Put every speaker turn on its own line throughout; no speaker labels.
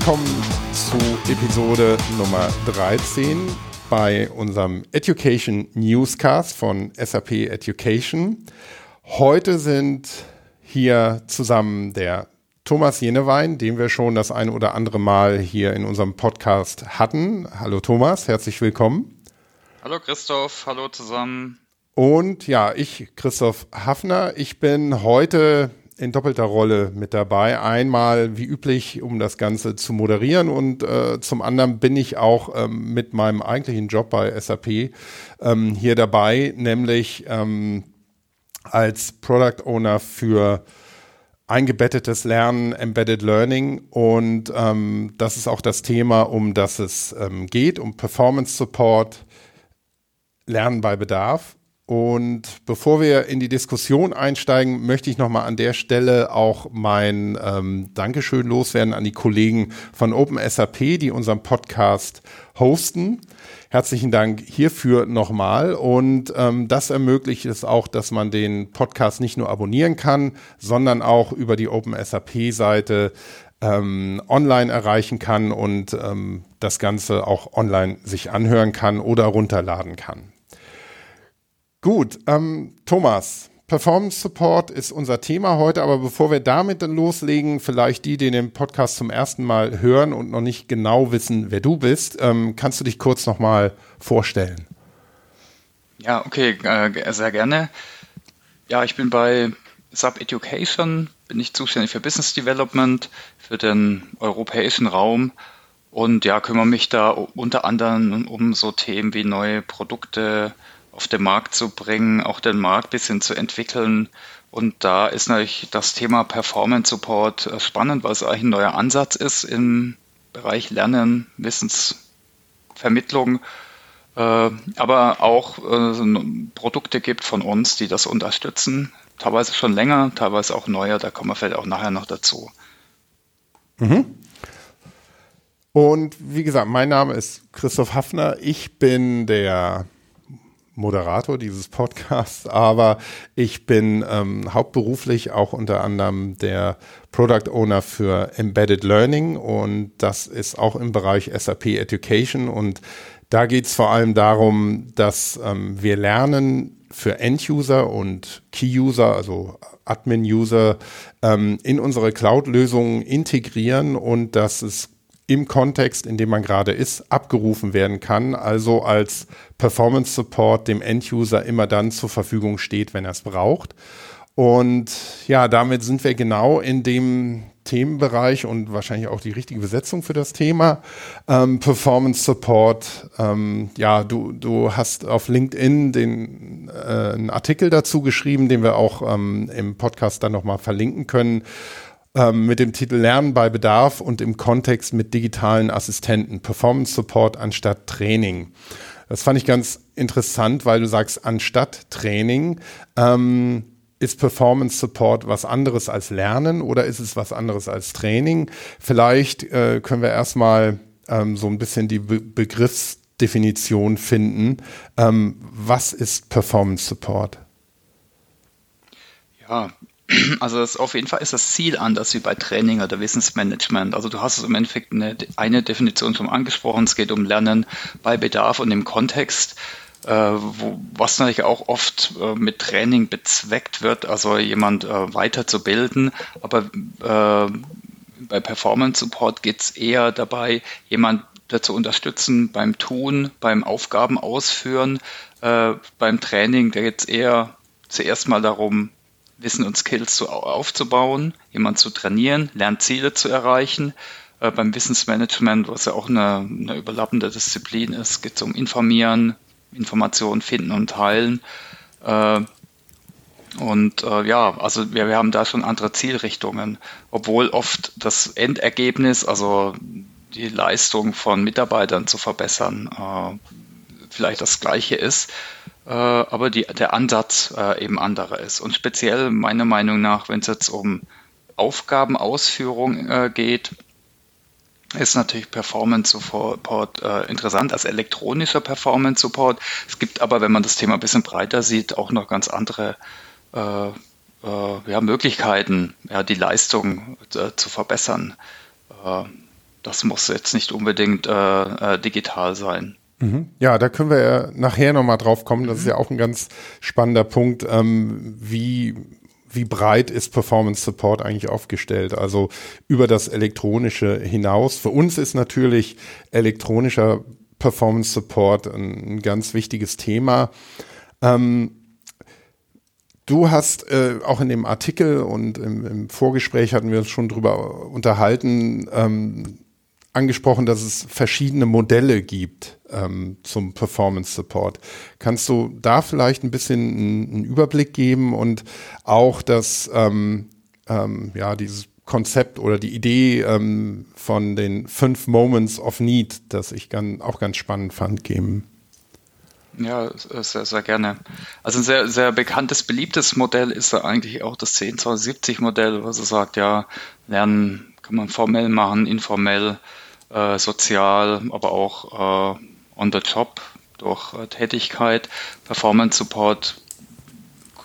Willkommen zu Episode Nummer 13 bei unserem Education Newscast von SAP Education. Heute sind hier zusammen der Thomas Jenewein, den wir schon das ein oder andere Mal hier in unserem Podcast hatten. Hallo Thomas, herzlich willkommen.
Hallo Christoph, hallo zusammen.
Und ja, ich, Christoph Hafner, ich bin heute in doppelter Rolle mit dabei. Einmal wie üblich, um das Ganze zu moderieren und äh, zum anderen bin ich auch ähm, mit meinem eigentlichen Job bei SAP ähm, hier dabei, nämlich ähm, als Product Owner für eingebettetes Lernen, Embedded Learning und ähm, das ist auch das Thema, um das es ähm, geht, um Performance Support, Lernen bei Bedarf. Und bevor wir in die Diskussion einsteigen, möchte ich nochmal an der Stelle auch mein ähm, Dankeschön loswerden an die Kollegen von OpenSAP, die unseren Podcast hosten. Herzlichen Dank hierfür nochmal. Und ähm, das ermöglicht es auch, dass man den Podcast nicht nur abonnieren kann, sondern auch über die OpenSAP-Seite ähm, online erreichen kann und ähm, das Ganze auch online sich anhören kann oder runterladen kann. Gut, ähm, Thomas, Performance Support ist unser Thema heute, aber bevor wir damit dann loslegen, vielleicht die, die den Podcast zum ersten Mal hören und noch nicht genau wissen, wer du bist, ähm, kannst du dich kurz nochmal vorstellen?
Ja, okay, äh, sehr gerne. Ja, ich bin bei Sub Education, bin ich zuständig für Business Development für den europäischen Raum und ja, kümmere mich da unter anderem um so Themen wie neue Produkte, auf den Markt zu bringen, auch den Markt ein bisschen zu entwickeln. Und da ist natürlich das Thema Performance Support äh, spannend, weil es eigentlich ein neuer Ansatz ist im Bereich Lernen, Wissensvermittlung, äh, aber auch äh, Produkte gibt von uns, die das unterstützen. Teilweise schon länger, teilweise auch neuer, da kommen wir vielleicht auch nachher noch dazu.
Mhm. Und wie gesagt, mein Name ist Christoph Hafner. Ich bin der Moderator dieses Podcasts, aber ich bin ähm, hauptberuflich auch unter anderem der Product Owner für Embedded Learning und das ist auch im Bereich SAP Education und da geht es vor allem darum, dass ähm, wir lernen für End-User und Key-User, also Admin-User, ähm, in unsere Cloud-Lösungen integrieren und dass es im Kontext, in dem man gerade ist, abgerufen werden kann, also als Performance Support dem End-User immer dann zur Verfügung steht, wenn er es braucht. Und ja, damit sind wir genau in dem Themenbereich und wahrscheinlich auch die richtige Besetzung für das Thema. Ähm, Performance Support. Ähm, ja, du, du hast auf LinkedIn den, äh, einen Artikel dazu geschrieben, den wir auch ähm, im Podcast dann nochmal verlinken können ähm, mit dem Titel Lernen bei Bedarf und im Kontext mit digitalen Assistenten, Performance Support anstatt Training. Das fand ich ganz interessant, weil du sagst, anstatt Training, ähm, ist Performance Support was anderes als Lernen oder ist es was anderes als Training? Vielleicht äh, können wir erstmal ähm, so ein bisschen die Be Begriffsdefinition finden. Ähm, was ist Performance Support?
Ja, also das, auf jeden Fall ist das Ziel anders wie bei Training oder Wissensmanagement. Also du hast es im Endeffekt eine, eine Definition schon angesprochen. Es geht um Lernen bei Bedarf und im Kontext, äh, wo, was natürlich auch oft äh, mit Training bezweckt wird, also jemand äh, weiterzubilden. Aber äh, bei Performance Support geht es eher dabei, jemand zu unterstützen beim Tun, beim Aufgaben ausführen. Äh, beim Training, da geht es eher zuerst mal darum, Wissen und Skills zu, aufzubauen, jemand zu trainieren, Lernziele zu erreichen. Äh, beim Wissensmanagement, was ja auch eine, eine überlappende Disziplin ist, geht es um Informieren, Informationen finden und teilen. Äh, und äh, ja, also wir, wir haben da schon andere Zielrichtungen, obwohl oft das Endergebnis, also die Leistung von Mitarbeitern zu verbessern, äh, vielleicht das gleiche ist aber die, der Ansatz äh, eben anderer ist. Und speziell meiner Meinung nach, wenn es jetzt um Aufgabenausführung äh, geht, ist natürlich Performance Support äh, interessant als elektronischer Performance Support. Es gibt aber, wenn man das Thema ein bisschen breiter sieht, auch noch ganz andere äh, äh, ja, Möglichkeiten, ja, die Leistung zu verbessern. das muss jetzt nicht unbedingt äh, äh, digital sein.
Mhm. Ja, da können wir ja nachher nochmal drauf kommen. Das mhm. ist ja auch ein ganz spannender Punkt, ähm, wie, wie breit ist Performance Support eigentlich aufgestellt? Also über das Elektronische hinaus. Für uns ist natürlich elektronischer Performance Support ein, ganz wichtiges Thema. Ähm, Du hast äh, auch in dem Artikel und im, im, Vorgespräch hatten wir uns schon drüber unterhalten, ähm, angesprochen, dass es verschiedene Modelle gibt ähm, zum Performance Support. Kannst du da vielleicht ein bisschen einen, Überblick geben und auch das, ähm, ähm, ja, dieses Konzept oder die Idee ähm, von den fünf Moments of Need, das ich ganz, auch ganz spannend fand, geben?
Ja, sehr, sehr gerne. Also ein sehr, sehr bekanntes, beliebtes Modell ist eigentlich auch das 10-270-Modell, was er sagt, ja, Lernen kann man formell machen, informell, äh, sozial, aber auch äh, on the job durch äh, Tätigkeit. Performance Support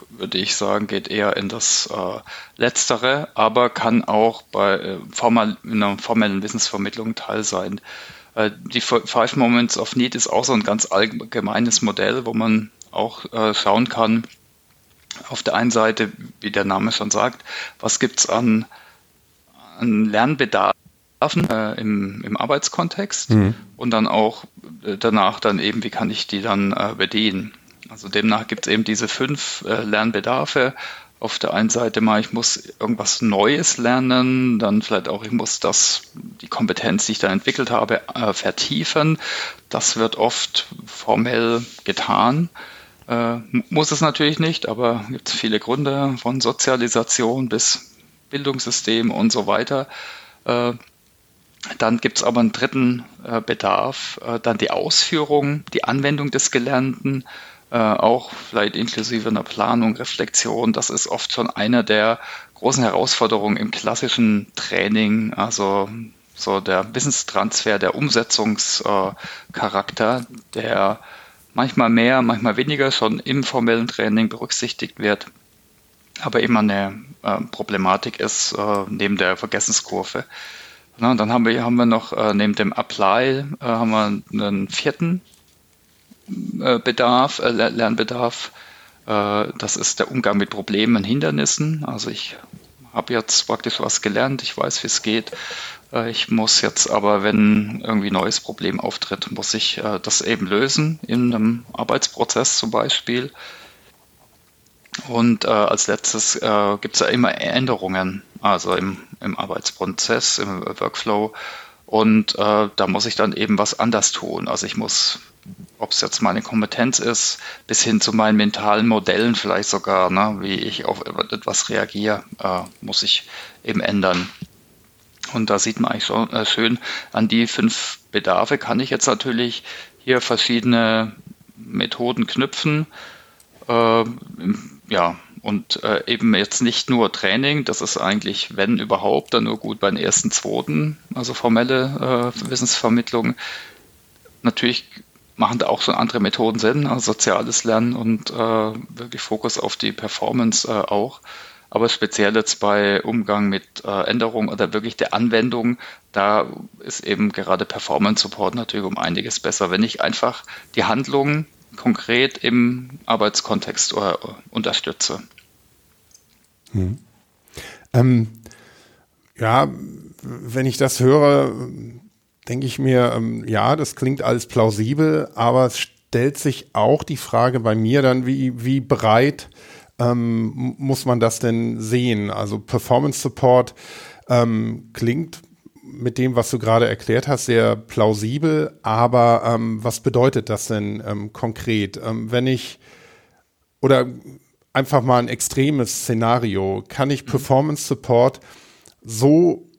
würde ich sagen, geht eher in das äh, Letztere, aber kann auch bei äh, formal, in einer formellen Wissensvermittlung Teil sein. Äh, die Five Moments of Need ist auch so ein ganz allgemeines Modell, wo man auch äh, schauen kann, auf der einen Seite, wie der Name schon sagt, was gibt es an, an Lernbedarfen äh, im, im Arbeitskontext mhm. und dann auch äh, danach dann eben, wie kann ich die dann äh, bedienen. Also demnach gibt es eben diese fünf äh, Lernbedarfe auf der einen Seite mal, ich muss irgendwas Neues lernen, dann vielleicht auch, ich muss das, die Kompetenz, die ich da entwickelt habe, äh, vertiefen. Das wird oft formell getan. Äh, muss es natürlich nicht, aber gibt es viele Gründe von Sozialisation bis Bildungssystem und so weiter. Dann gibt es aber einen dritten äh, Bedarf, äh, dann die Ausführung, die Anwendung des Gelernten äh, auch vielleicht inklusive einer Planung, Reflexion, das ist oft schon eine der großen Herausforderungen im klassischen Training, also so der Wissenstransfer, der Umsetzungscharakter, der manchmal mehr, manchmal weniger schon im formellen Training berücksichtigt wird, aber immer eine äh, Problematik ist äh, neben der Vergessenskurve. Na, dann haben wir, haben wir noch äh, neben dem Apply äh, haben wir einen vierten äh, Bedarf, äh, Lernbedarf. Äh, das ist der Umgang mit Problemen und Hindernissen. Also ich habe jetzt praktisch was gelernt, ich weiß, wie es geht. Ich muss jetzt aber, wenn irgendwie ein neues Problem auftritt, muss ich das eben lösen in einem Arbeitsprozess zum Beispiel. Und äh, als letztes äh, gibt es ja immer Änderungen, also im, im Arbeitsprozess, im Workflow. Und äh, da muss ich dann eben was anders tun. Also ich muss ob es jetzt meine Kompetenz ist, bis hin zu meinen mentalen Modellen vielleicht sogar, ne, wie ich auf etwas reagiere, äh, muss ich eben ändern. Und da sieht man eigentlich schon äh, schön, an die fünf Bedarfe kann ich jetzt natürlich hier verschiedene Methoden knüpfen. Äh, ja, und äh, eben jetzt nicht nur Training, das ist eigentlich, wenn überhaupt, dann nur gut bei den ersten, zweiten, also formelle äh, Wissensvermittlung. Natürlich machen da auch schon andere Methoden Sinn, also soziales Lernen und äh, wirklich Fokus auf die Performance äh, auch. Aber speziell jetzt bei Umgang mit äh, Änderungen oder wirklich der Anwendung, da ist eben gerade Performance Support natürlich um einiges besser, wenn ich einfach die Handlung konkret im Arbeitskontext äh, unterstütze.
Hm. Ähm, ja, wenn ich das höre, denke ich mir, ähm, ja, das klingt alles plausibel, aber es stellt sich auch die Frage bei mir dann, wie, wie breit ähm, muss man das denn sehen? Also Performance Support ähm, klingt mit dem, was du gerade erklärt hast, sehr plausibel, aber ähm, was bedeutet das denn ähm, konkret? Ähm, wenn ich oder einfach mal ein extremes Szenario, kann ich mhm. Performance Support so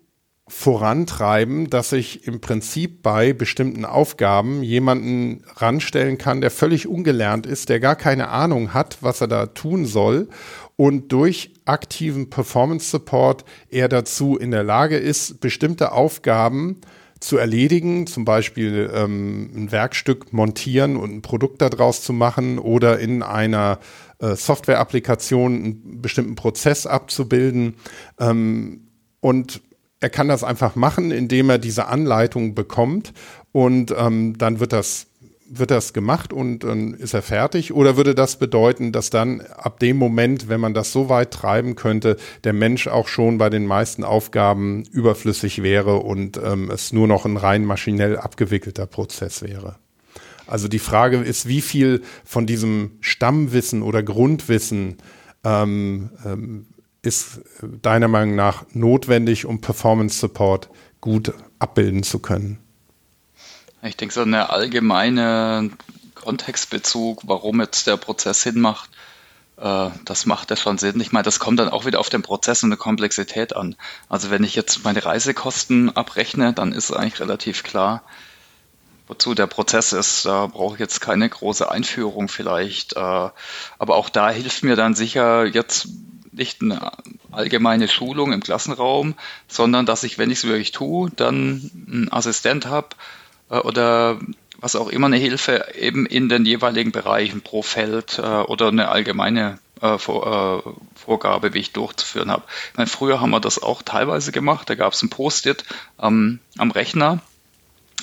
vorantreiben, dass ich im Prinzip bei bestimmten Aufgaben jemanden ranstellen kann, der völlig ungelernt ist, der gar keine Ahnung hat, was er da tun soll und durch aktiven Performance Support er dazu in der Lage ist, bestimmte Aufgaben zu erledigen, zum Beispiel ähm, ein Werkstück montieren und ein Produkt daraus zu machen oder in einer äh, Software-Applikation einen bestimmten Prozess abzubilden. Ähm, und er kann das einfach machen, indem er diese Anleitung bekommt und ähm, dann wird das wird das gemacht und dann ist er fertig? Oder würde das bedeuten, dass dann ab dem Moment, wenn man das so weit treiben könnte, der Mensch auch schon bei den meisten Aufgaben überflüssig wäre und ähm, es nur noch ein rein maschinell abgewickelter Prozess wäre? Also die Frage ist, wie viel von diesem Stammwissen oder Grundwissen ähm, ähm, ist deiner Meinung nach notwendig, um Performance Support gut abbilden zu können?
Ich denke, so eine allgemeine Kontextbezug, warum jetzt der Prozess Sinn macht, äh, das macht ja schon Sinn. Ich meine, das kommt dann auch wieder auf den Prozess und die Komplexität an. Also wenn ich jetzt meine Reisekosten abrechne, dann ist eigentlich relativ klar, wozu der Prozess ist. Da brauche ich jetzt keine große Einführung vielleicht. Äh, aber auch da hilft mir dann sicher jetzt nicht eine allgemeine Schulung im Klassenraum, sondern dass ich, wenn ich es wirklich tue, dann einen Assistent habe, oder was auch immer eine Hilfe eben in den jeweiligen Bereichen pro Feld äh, oder eine allgemeine äh, Vorgabe, wie ich durchzuführen habe. Ich meine, früher haben wir das auch teilweise gemacht, da gab es ein Post-it ähm, am Rechner.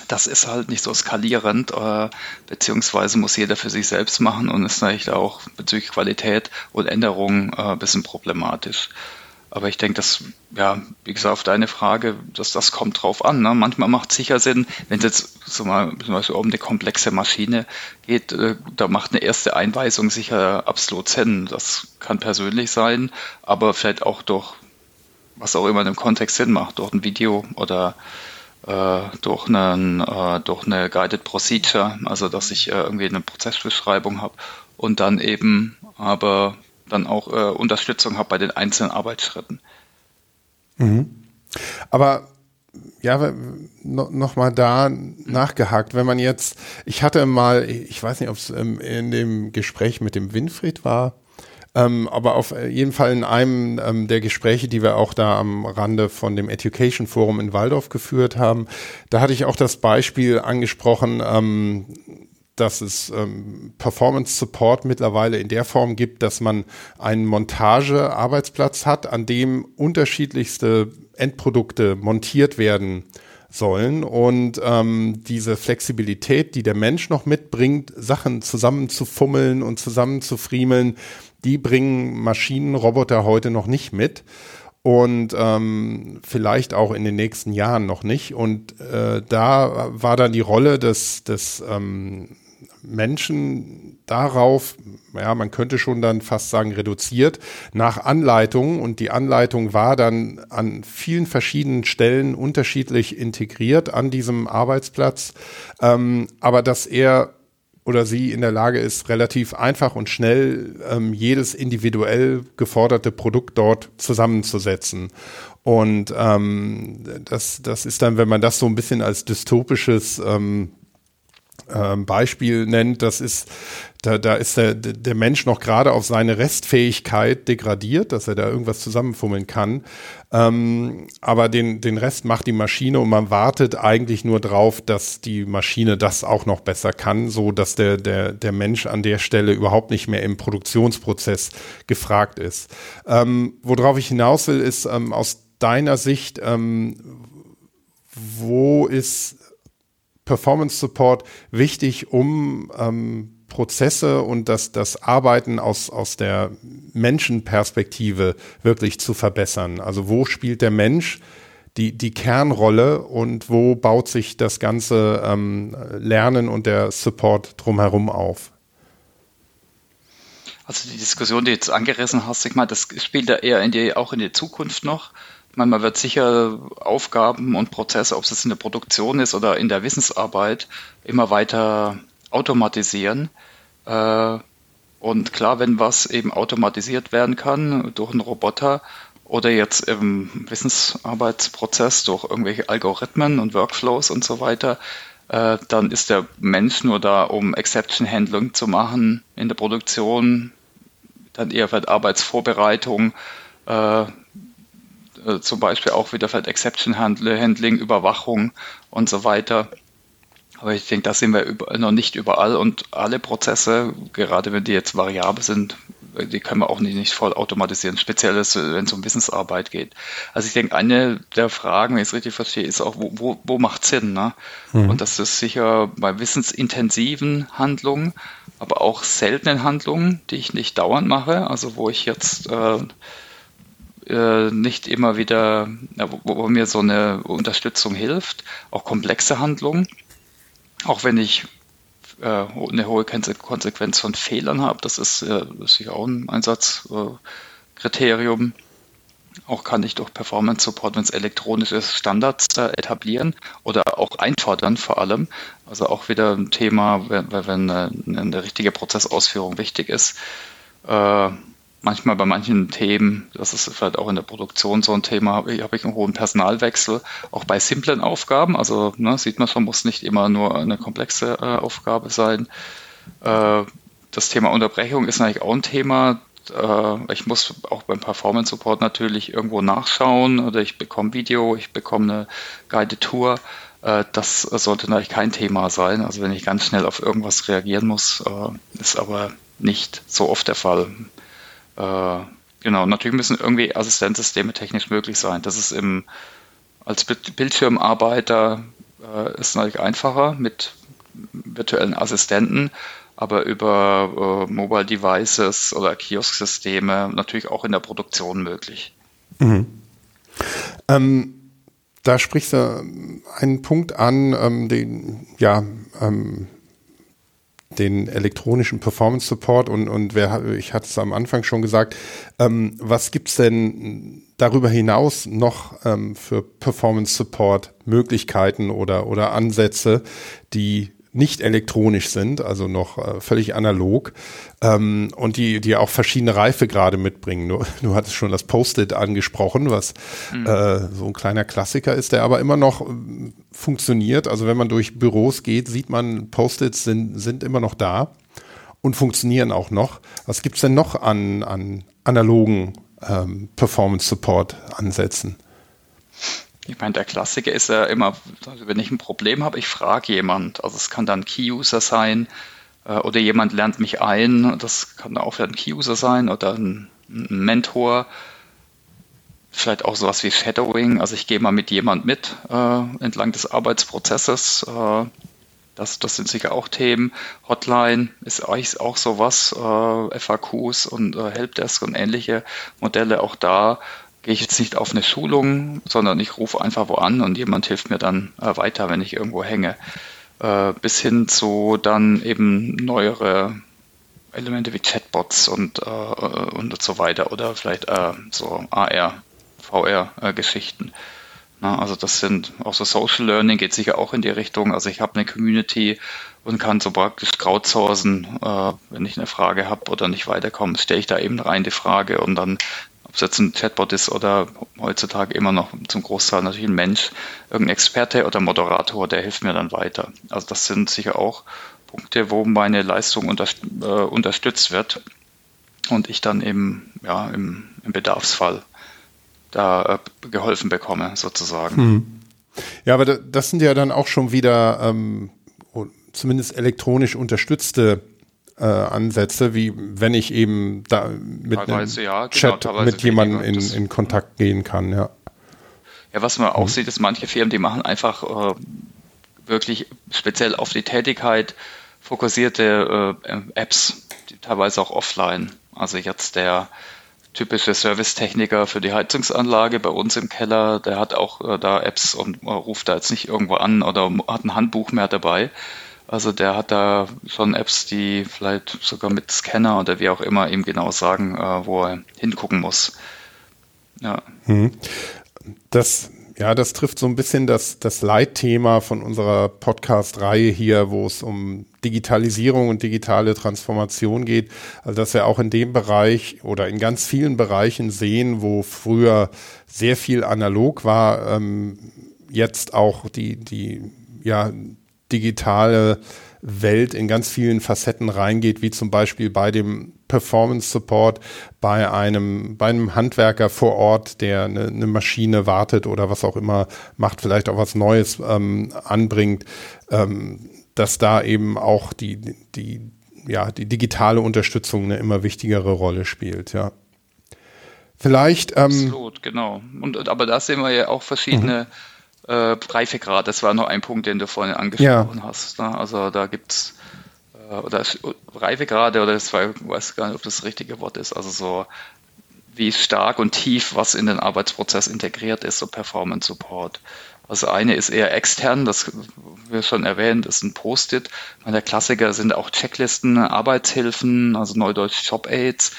Das ist halt nicht so skalierend, äh, beziehungsweise muss jeder für sich selbst machen und ist natürlich auch bezüglich Qualität und Änderungen äh, ein bisschen problematisch. Aber ich denke, dass, ja, wie gesagt, auf deine Frage, dass das kommt drauf an. Ne? Manchmal macht es sicher Sinn, wenn es jetzt so mal, zum Beispiel um eine komplexe Maschine geht, äh, da macht eine erste Einweisung sicher absolut Sinn. Das kann persönlich sein, aber vielleicht auch durch, was auch immer in dem Kontext Sinn macht, durch ein Video oder äh, durch, einen, äh, durch eine Guided Procedure, also dass ich äh, irgendwie eine Prozessbeschreibung habe und dann eben aber dann auch äh, Unterstützung habe bei den einzelnen Arbeitsschritten.
Mhm. Aber ja, noch mal da nachgehakt, wenn man jetzt, ich hatte mal, ich weiß nicht, ob es in dem Gespräch mit dem Winfried war, ähm, aber auf jeden Fall in einem ähm, der Gespräche, die wir auch da am Rande von dem Education Forum in Waldorf geführt haben, da hatte ich auch das Beispiel angesprochen, ähm, dass es ähm, Performance Support mittlerweile in der Form gibt, dass man einen Montagearbeitsplatz hat, an dem unterschiedlichste Endprodukte montiert werden sollen und ähm, diese Flexibilität, die der Mensch noch mitbringt, Sachen zusammenzufummeln und zusammenzufriemeln, die bringen Maschinen, Roboter heute noch nicht mit und ähm, vielleicht auch in den nächsten Jahren noch nicht. Und äh, da war dann die Rolle des, des ähm, Menschen darauf, ja, man könnte schon dann fast sagen, reduziert nach Anleitung. Und die Anleitung war dann an vielen verschiedenen Stellen unterschiedlich integriert an diesem Arbeitsplatz. Ähm, aber dass er oder sie in der Lage ist, relativ einfach und schnell ähm, jedes individuell geforderte Produkt dort zusammenzusetzen. Und ähm, das, das ist dann, wenn man das so ein bisschen als dystopisches ähm, ähm, Beispiel nennt, das ist, da, da ist der, der Mensch noch gerade auf seine Restfähigkeit degradiert, dass er da irgendwas zusammenfummeln kann. Ähm, aber den, den Rest macht die Maschine und man wartet eigentlich nur drauf, dass die Maschine das auch noch besser kann, so dass der, der, der Mensch an der Stelle überhaupt nicht mehr im Produktionsprozess gefragt ist. Ähm, worauf ich hinaus will, ist ähm, aus deiner Sicht, ähm, wo ist Performance Support wichtig, um ähm, Prozesse und das, das Arbeiten aus, aus der Menschenperspektive wirklich zu verbessern. Also wo spielt der Mensch die, die Kernrolle und wo baut sich das ganze ähm, Lernen und der Support drumherum auf?
Also die Diskussion, die du jetzt angerissen hast, ich meine, das spielt ja eher in die, auch in die Zukunft noch. Man, man wird sicher Aufgaben und Prozesse, ob es in der Produktion ist oder in der Wissensarbeit, immer weiter automatisieren. Äh, und klar, wenn was eben automatisiert werden kann durch einen Roboter oder jetzt im Wissensarbeitsprozess durch irgendwelche Algorithmen und Workflows und so weiter, äh, dann ist der Mensch nur da, um Exception Handling zu machen in der Produktion, dann eher für Arbeitsvorbereitung, äh, äh, zum Beispiel auch wieder vielleicht Exception Handling, Überwachung und so weiter. Aber ich denke, da sind wir noch nicht überall und alle Prozesse, gerade wenn die jetzt variabel sind, die können wir auch nicht, nicht voll automatisieren, speziell wenn es um Wissensarbeit geht. Also ich denke, eine der Fragen, wenn ich es richtig verstehe, ist auch, wo, wo, wo macht Sinn? Ne? Mhm. Und das ist sicher bei wissensintensiven Handlungen, aber auch seltenen Handlungen, die ich nicht dauernd mache, also wo ich jetzt äh, äh, nicht immer wieder, wo, wo, mir so eine Unterstützung hilft, auch komplexe Handlungen, auch wenn ich äh, eine hohe Konsequenz von Fehlern habe, das ist, äh, sicher auch ein Einsatzkriterium. Auch kann ich durch Performance Support, wenn es elektronisch ist, Standards etablieren oder auch einfordern vor allem. Also auch wieder ein Thema, wenn, wenn eine, eine richtige Prozessausführung wichtig ist. Äh, manchmal bei manchen Themen, das ist vielleicht auch in der Produktion so ein Thema, habe ich, hab ich einen hohen Personalwechsel, auch bei simplen Aufgaben. Also ne, sieht man schon, muss nicht immer nur eine komplexe äh, Aufgabe sein. Äh, das Thema Unterbrechung ist natürlich auch ein Thema. Äh, ich muss auch beim Performance Support natürlich irgendwo nachschauen oder ich bekomme Video, ich bekomme eine Guided Tour. Äh, das sollte natürlich kein Thema sein. Also wenn ich ganz schnell auf irgendwas reagieren muss, äh, ist aber nicht so oft der Fall. Äh, genau, natürlich müssen irgendwie Assistenzsysteme technisch möglich sein. Das ist im, als Bildschirmarbeiter äh, ist natürlich einfacher mit virtuellen Assistenten, aber über äh, Mobile Devices oder Kiosksysteme natürlich auch in der Produktion möglich. Mhm.
Ähm, da sprichst du einen Punkt an, ähm, den, ja, ähm, den elektronischen Performance Support und, und wer, ich hatte es am Anfang schon gesagt, ähm, was gibt's denn darüber hinaus noch ähm, für Performance Support Möglichkeiten oder, oder Ansätze, die nicht elektronisch sind, also noch äh, völlig analog ähm, und die, die auch verschiedene Reifegrade mitbringen. Du, du hattest schon das Post-it angesprochen, was mhm. äh, so ein kleiner Klassiker ist, der aber immer noch äh, funktioniert. Also wenn man durch Büros geht, sieht man, Post-its sind, sind immer noch da und funktionieren auch noch. Was gibt's denn noch an, an analogen ähm, Performance-Support-Ansätzen?
Ich meine, der Klassiker ist ja immer, wenn ich ein Problem habe, ich frage jemand. Also es kann dann Key-User sein äh, oder jemand lernt mich ein. Das kann auch ein Key-User sein oder ein, ein, Mentor. Vielleicht auch sowas wie Shadowing. Also ich gehe mal mit jemand mit äh, entlang des Arbeitsprozesses. Äh, das, das sind sicher auch Themen. Hotline ist eigentlich auch sowas, äh, FAQs und äh, Helpdesk und ähnliche Modelle auch da gehe ich jetzt nicht auf eine Schulung, sondern ich rufe einfach wo an und jemand hilft mir dann äh, weiter, wenn ich irgendwo hänge. Äh, bis hin zu dann eben neuere Elemente wie Chatbots und, äh, und so weiter oder vielleicht äh, so AR, VR-Geschichten. also das sind auch so Social Learning geht sicher auch in die Richtung. Also ich habe eine Community und kann so praktisch crowdsourcen, äh, wenn ich eine Frage habe oder nicht weiterkomme, stelle ich da eben rein die Frage und dann ob es jetzt ein Chatbot ist oder heutzutage immer noch zum Großteil natürlich ein Mensch, irgendein Experte oder Moderator, der hilft mir dann weiter. Also das sind sicher auch Punkte, wo meine Leistung unter, äh, unterstützt wird und ich dann eben ja, im, im Bedarfsfall da äh, geholfen bekomme, sozusagen. Hm.
Ja, aber das sind ja dann auch schon wieder ähm, zumindest elektronisch unterstützte äh, Ansätze, wie wenn ich eben da mit einem ja, genau, Chat mit jemandem in, in Kontakt gehen kann, ja.
Ja, was man auch mhm. sieht, ist manche Firmen, die machen einfach äh, wirklich speziell auf die Tätigkeit fokussierte äh, Apps, teilweise auch offline. Also jetzt der typische Servicetechniker für die Heizungsanlage bei uns im Keller, der hat auch äh, da Apps und äh, ruft da jetzt nicht irgendwo an oder hat ein Handbuch mehr dabei, also der hat da schon Apps, die vielleicht sogar mit Scanner oder wie auch immer ihm genau sagen, äh, wo er hingucken muss.
Ja. Hm. Das, ja, das trifft so ein bisschen das, das Leitthema von unserer Podcast-Reihe hier, wo es um Digitalisierung und digitale Transformation geht. Also dass wir auch in dem Bereich oder in ganz vielen Bereichen sehen, wo früher sehr viel analog war, ähm, jetzt auch die, die, ja, digitale Welt in ganz vielen Facetten reingeht, wie zum Beispiel bei dem Performance Support bei einem, bei einem Handwerker vor Ort, der eine, eine Maschine wartet oder was auch immer macht, vielleicht auch was Neues ähm, anbringt, ähm, dass da eben auch die, die ja, die digitale Unterstützung eine immer wichtigere Rolle spielt, ja. Vielleicht. Ähm,
Absolut, genau. Und, aber da sehen wir ja auch verschiedene mhm. Äh, Reifegrade. Das war noch ein Punkt, den du vorhin angesprochen ja. hast. Ne? Also da gibt es äh, oder Reifegrade oder das war, ich weiß gar nicht, ob das, das richtige Wort ist. Also so wie stark und tief was in den Arbeitsprozess integriert ist, so Performance Support. Also eine ist eher extern, das wir schon erwähnt, ist ein Post-it. Der Klassiker sind auch Checklisten, Arbeitshilfen, also Neudeutsch Job-Aids.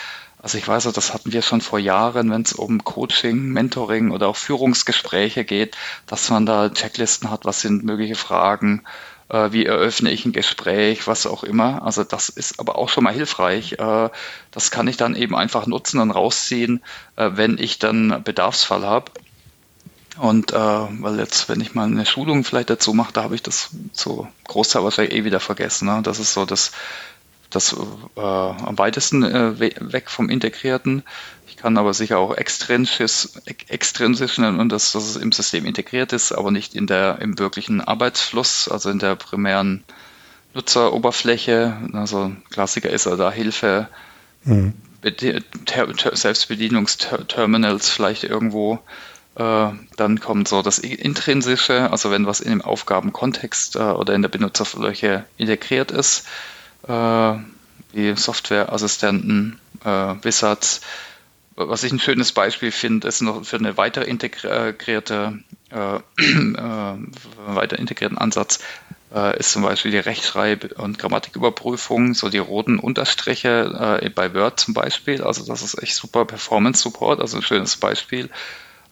Also ich weiß, das hatten wir schon vor Jahren, wenn es um Coaching, Mentoring oder auch Führungsgespräche geht, dass man da Checklisten hat, was sind mögliche Fragen, äh, wie eröffne ich ein Gespräch, was auch immer. Also das ist aber auch schon mal hilfreich. Äh, das kann ich dann eben einfach nutzen und rausziehen, äh, wenn ich dann Bedarfsfall habe. Und äh, weil jetzt, wenn ich mal eine Schulung vielleicht dazu mache, da habe ich das so Großteil wahrscheinlich eh wieder vergessen. Ne? Das ist so das, das äh, am weitesten äh, weg vom Integrierten. Ich kann aber sicher auch extrinsisch, extrinsisch nennen und das, dass es im System integriert ist, aber nicht in der, im wirklichen Arbeitsfluss, also in der primären Nutzeroberfläche. Also Klassiker ist ja da Hilfe, mhm. Selbstbedienungsterminals vielleicht irgendwo äh, dann kommt so das Intrinsische, also wenn was in dem Aufgabenkontext äh, oder in der Benutzerfläche integriert ist, äh, wie Softwareassistenten, Wizards. Was ich ein schönes Beispiel finde, ist noch für eine weiter integrierte, äh, äh, weiter integrierten Ansatz äh, ist zum Beispiel die Rechtschreib- und Grammatiküberprüfung, so die roten Unterstriche äh, bei Word zum Beispiel. Also das ist echt super Performance Support, also ein schönes Beispiel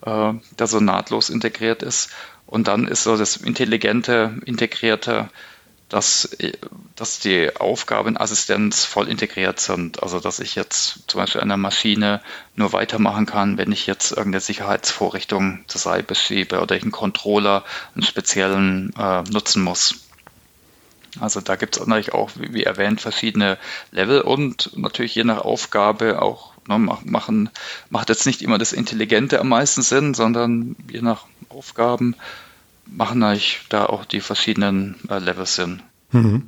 äh, der so nahtlos integriert ist. Und dann ist so das intelligente, integrierte, dass, dass die Aufgabenassistenz voll integriert sind. Also dass ich jetzt zum Beispiel an der Maschine nur weitermachen kann, wenn ich jetzt irgendeine Sicherheitsvorrichtung zur Seite schiebe oder ich einen Controller, einen speziellen äh, nutzen muss. Also da gibt es natürlich auch, wie erwähnt, verschiedene Level und natürlich je nach Aufgabe auch Ne, machen, macht jetzt nicht immer das Intelligente am meisten Sinn, sondern je nach Aufgaben machen eigentlich da auch die verschiedenen äh, Levels Sinn. Mhm.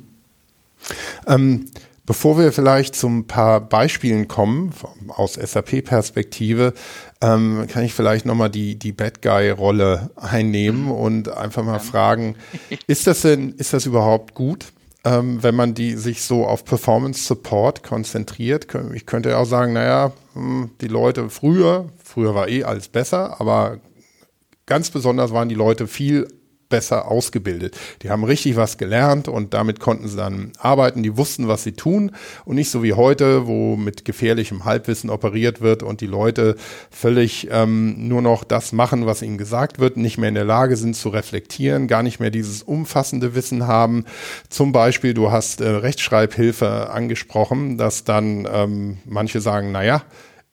Ähm, bevor wir vielleicht zum paar Beispielen kommen aus SAP-Perspektive, ähm, kann ich vielleicht nochmal die, die Bad Guy-Rolle einnehmen und einfach mal ja. fragen, ist das denn, ist das überhaupt gut? ähm, wenn man die sich so auf Performance Support konzentriert. Ich könnte auch sagen, naja, hm, die Leute früher, früher war eh alles besser, aber ganz besonders waren die Leute viel besser ausgebildet. Die haben richtig was gelernt und damit konnten sie dann arbeiten. Die wussten, was sie tun und nicht so wie heute, wo mit gefährlichem Halbwissen operiert wird und die Leute völlig ähm, nur noch das machen, was ihnen gesagt wird, nicht mehr in der Lage sind zu reflektieren, gar nicht mehr dieses umfassende Wissen haben. Zum Beispiel, du hast äh, Rechtschreibhilfe angesprochen, dass dann ähm, manche sagen, naja,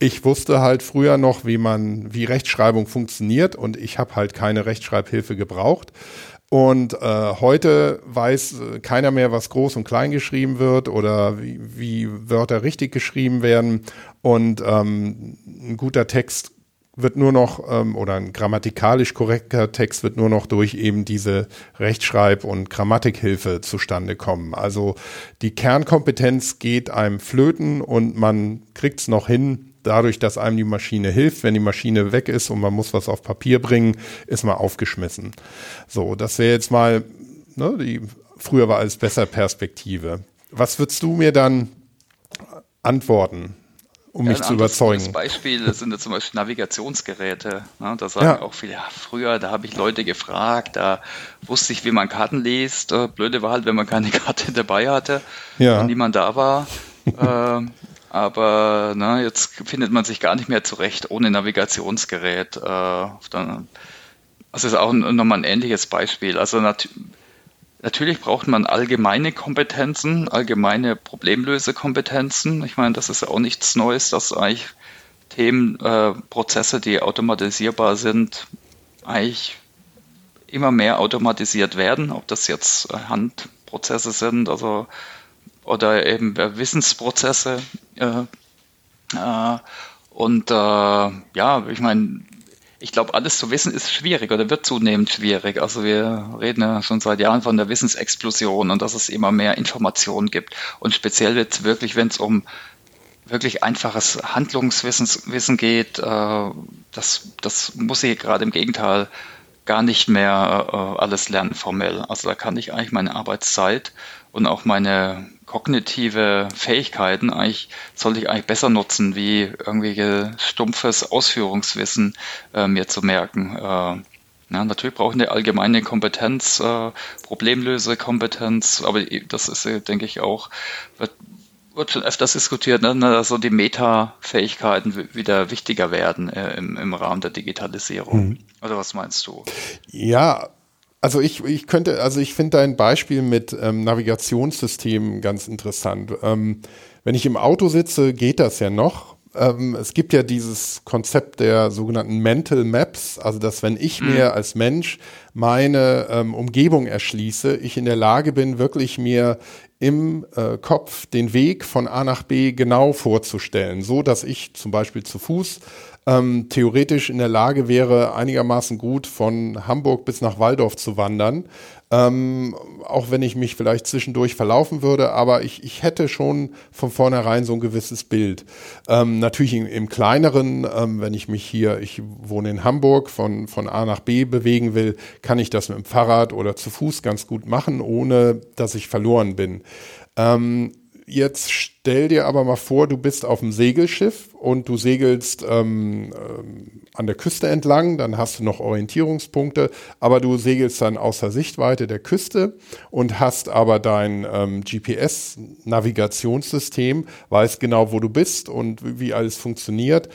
ich wusste halt früher noch, wie man, wie Rechtschreibung funktioniert und ich habe halt keine Rechtschreibhilfe gebraucht. Und äh, heute weiß äh, keiner mehr, was groß und klein geschrieben wird oder wie, wie Wörter richtig geschrieben werden. Und ähm, ein guter Text wird nur noch, ähm, oder ein grammatikalisch korrekter Text wird nur noch durch eben diese Rechtschreib- und Grammatikhilfe zustande kommen. Also die Kernkompetenz geht einem flöten und man kriegt es noch hin, dadurch, dass einem die Maschine hilft, wenn die Maschine weg ist und man muss was auf Papier bringen, ist man aufgeschmissen. So, das wäre jetzt mal, ne, die, früher war alles besser Perspektive. Was würdest du mir dann antworten, um ja, mich zu überzeugen?
Das Beispiel sind ja zum Beispiel Navigationsgeräte. Ne? Da sagen ja. auch viele, ja, früher, da habe ich Leute gefragt, da wusste ich, wie man Karten liest. Äh, blöde war halt, wenn man keine Karte dabei hatte ja. und niemand da war. äh, aber na, jetzt findet man sich gar nicht mehr zurecht ohne Navigationsgerät. Äh, also ist auch nochmal ein ähnliches Beispiel. Also nat natürlich braucht man allgemeine Kompetenzen, allgemeine Problemlösekompetenzen. Ich meine, das ist auch nichts Neues, dass eigentlich Themen, äh, Prozesse, die automatisierbar sind, eigentlich immer mehr automatisiert werden, ob das jetzt Handprozesse sind, also oder eben Wissensprozesse. Äh, äh, und äh, ja, ich meine, ich glaube, alles zu wissen ist schwierig oder wird zunehmend schwierig. Also wir reden ja schon seit Jahren von der Wissensexplosion und dass es immer mehr Informationen gibt. Und speziell jetzt wirklich, wenn es um wirklich einfaches Handlungswissen Wissen geht, äh, das, das muss ich gerade im Gegenteil gar nicht mehr äh, alles lernen formell. Also da kann ich eigentlich meine Arbeitszeit und auch meine kognitive Fähigkeiten eigentlich sollte ich eigentlich besser nutzen, wie irgendwelche stumpfes Ausführungswissen äh, mir zu merken. Äh, ja, natürlich brauche ich eine allgemeine Kompetenz, äh, Problemlösekompetenz, aber das ist, äh, denke ich, auch, wird, wird schon öfters diskutiert, ne, dass so die Meta-Fähigkeiten wieder wichtiger werden äh, im, im Rahmen der Digitalisierung. Mhm. Oder was meinst du?
Ja, also ich, ich könnte, also ich finde dein Beispiel mit ähm, Navigationssystemen ganz interessant. Ähm, wenn ich im Auto sitze, geht das ja noch. Ähm, es gibt ja dieses Konzept der sogenannten Mental Maps, also dass wenn ich mhm. mir als Mensch meine ähm, Umgebung erschließe, ich in der Lage bin, wirklich mir im äh, Kopf den Weg von A nach B genau vorzustellen, so dass ich zum Beispiel zu Fuß ähm, theoretisch in der Lage wäre, einigermaßen gut von Hamburg bis nach Waldorf zu wandern. Ähm, auch wenn ich mich vielleicht zwischendurch verlaufen würde, aber ich, ich hätte schon von vornherein so ein gewisses Bild. Ähm, natürlich im, im kleineren, ähm, wenn ich mich hier, ich wohne in Hamburg, von, von A nach B bewegen will, kann ich das mit dem Fahrrad oder zu Fuß ganz gut machen, ohne dass ich verloren bin. Ähm, Jetzt stell dir aber mal vor, du bist auf dem Segelschiff und du segelst ähm, ähm, an der Küste entlang, dann hast du noch Orientierungspunkte, aber du segelst dann außer Sichtweite der Küste und hast aber dein ähm, GPS-Navigationssystem, weißt genau, wo du bist und wie alles funktioniert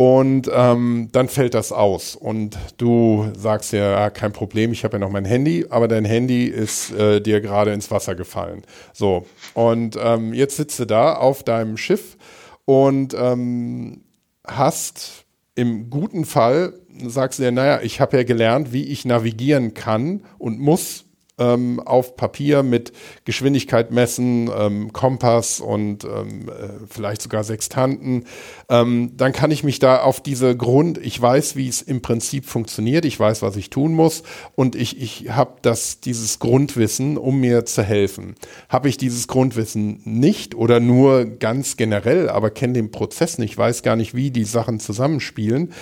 und ähm, dann fällt das aus. Und du sagst ja, ja kein Problem, ich habe ja noch mein Handy, aber dein Handy ist äh, dir gerade ins Wasser gefallen. So, und ähm, jetzt sitzt du da auf deinem Schiff und ähm, hast im guten Fall, sagst du dir, naja, ich habe ja gelernt, wie ich navigieren kann und muss ähm, auf Papier mit Geschwindigkeit messen, ähm, Kompass und ähm, äh, vielleicht sogar Sextanten, ähm, dann kann ich mich da auf diese Grund, ich weiß, wie es im Prinzip funktioniert, ich weiß, was ich tun muss und ich, ich habe das, dieses Grundwissen, um mir zu helfen. Habe ich dieses Grundwissen nicht oder nur ganz generell, aber kenne den Prozess nicht, weiß gar nicht, wie die Sachen zusammenspielen,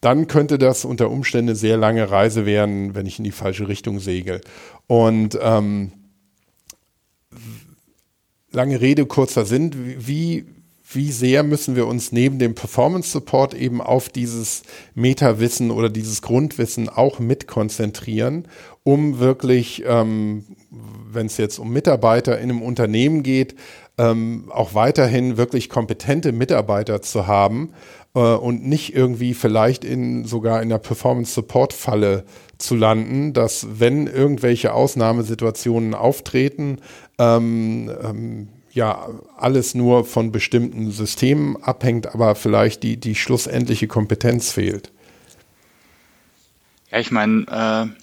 dann könnte das unter Umständen sehr lange Reise werden, wenn ich in die falsche Richtung segel. Und ähm, lange Rede, kurzer Sinn, wie, wie sehr müssen wir uns neben dem Performance Support eben auf dieses Meta-Wissen oder dieses Grundwissen auch mit konzentrieren, um wirklich, ähm, wenn es jetzt um Mitarbeiter in einem Unternehmen geht, ähm, auch weiterhin wirklich kompetente Mitarbeiter zu haben äh, und nicht irgendwie vielleicht in sogar in der Performance-Support-Falle zu landen, dass wenn irgendwelche Ausnahmesituationen auftreten, ähm, ähm, ja, alles nur von bestimmten Systemen abhängt, aber vielleicht die, die schlussendliche Kompetenz fehlt.
Ja, ich meine, äh,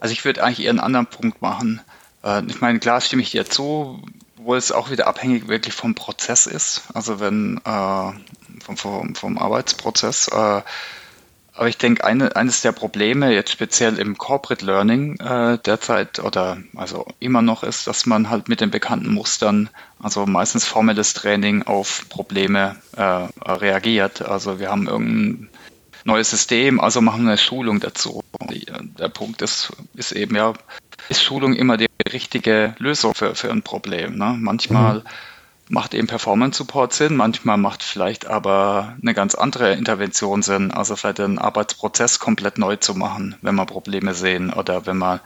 also ich würde eigentlich eher einen anderen Punkt machen. Äh, ich meine, klar stimme ich dir zu, wo es auch wieder abhängig wirklich vom Prozess ist. Also wenn äh, vom, vom, vom Arbeitsprozess. Äh, aber ich denke, eine, eines der Probleme jetzt speziell im Corporate Learning äh, derzeit oder also immer noch ist, dass man halt mit den bekannten Mustern, also meistens formelles Training auf Probleme äh, reagiert. Also wir haben irgendein neues System, also machen wir eine Schulung dazu. Der Punkt ist, ist eben ja, ist Schulung immer die richtige Lösung für, für ein Problem. Ne? Manchmal mhm macht eben Performance Support Sinn, manchmal macht vielleicht aber eine ganz andere Intervention Sinn, also vielleicht den Arbeitsprozess komplett neu zu machen, wenn wir Probleme sehen oder wenn wir,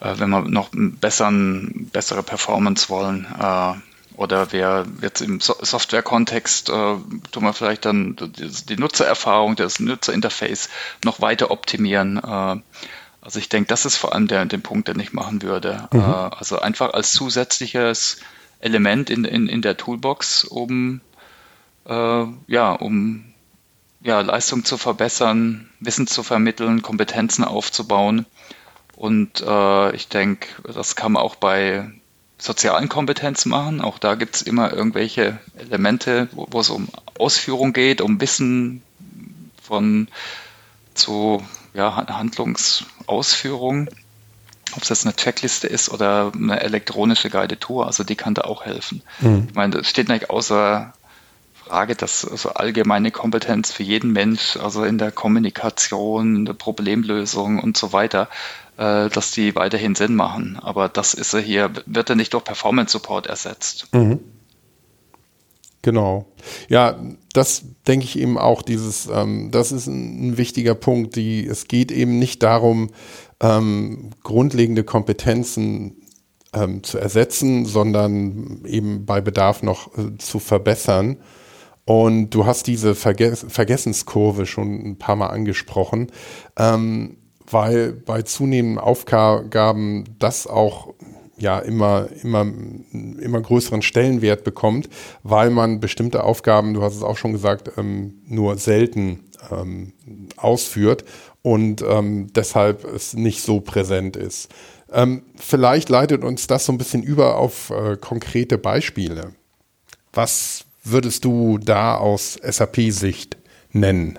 äh, wenn wir noch besseren, bessere Performance wollen. Äh, oder wir jetzt im so Software-Kontext äh, tun wir vielleicht dann die, Nutzererfahrung, das Nutzerinterface noch weiter optimieren. Äh, also ich denke, das ist vor allem der, der Punkt, den ich machen würde. Mhm. Äh, also einfach als zusätzliches Element in, in, in der Toolbox, um, äh, ja, um ja, Leistung zu verbessern, Wissen zu vermitteln, Kompetenzen aufzubauen. Und äh, ich denke, das kann man auch bei sozialen Kompetenzen machen. Auch da gibt es immer irgendwelche Elemente, wo, es um Ausführung geht, um Wissen von zu ja, Handlungsausführung, ob es jetzt eine Checkliste ist oder eine elektronische Guided Tour, also die kann da auch helfen. Mhm. Ich meine, das steht nicht außer Frage, dass also allgemeine Kompetenz für jeden Mensch, also in der Kommunikation, in der Problemlösung und so weiter, äh, dass die weiterhin Sinn machen. Aber das ist er hier, wird er nicht durch Performance Support ersetzt. Mhm.
Genau. Ja, das denke ich eben auch, dieses, ähm, das ist ein, ein, wichtiger Punkt. Die, es geht eben nicht darum, ähm, grundlegende Kompetenzen ähm, zu ersetzen, sondern eben bei Bedarf noch äh, zu verbessern. Und du hast diese Verges Vergessenskurve schon ein paar Mal angesprochen, ähm, weil bei zunehmenden Aufgaben das auch ja immer, immer, immer größeren Stellenwert bekommt, weil man bestimmte Aufgaben, du hast es auch schon gesagt, ähm, nur selten ähm, ausführt und ähm, deshalb es nicht so präsent ist. Ähm, vielleicht leitet uns das so ein bisschen über auf äh, konkrete Beispiele. Was würdest du da aus SAP-Sicht nennen?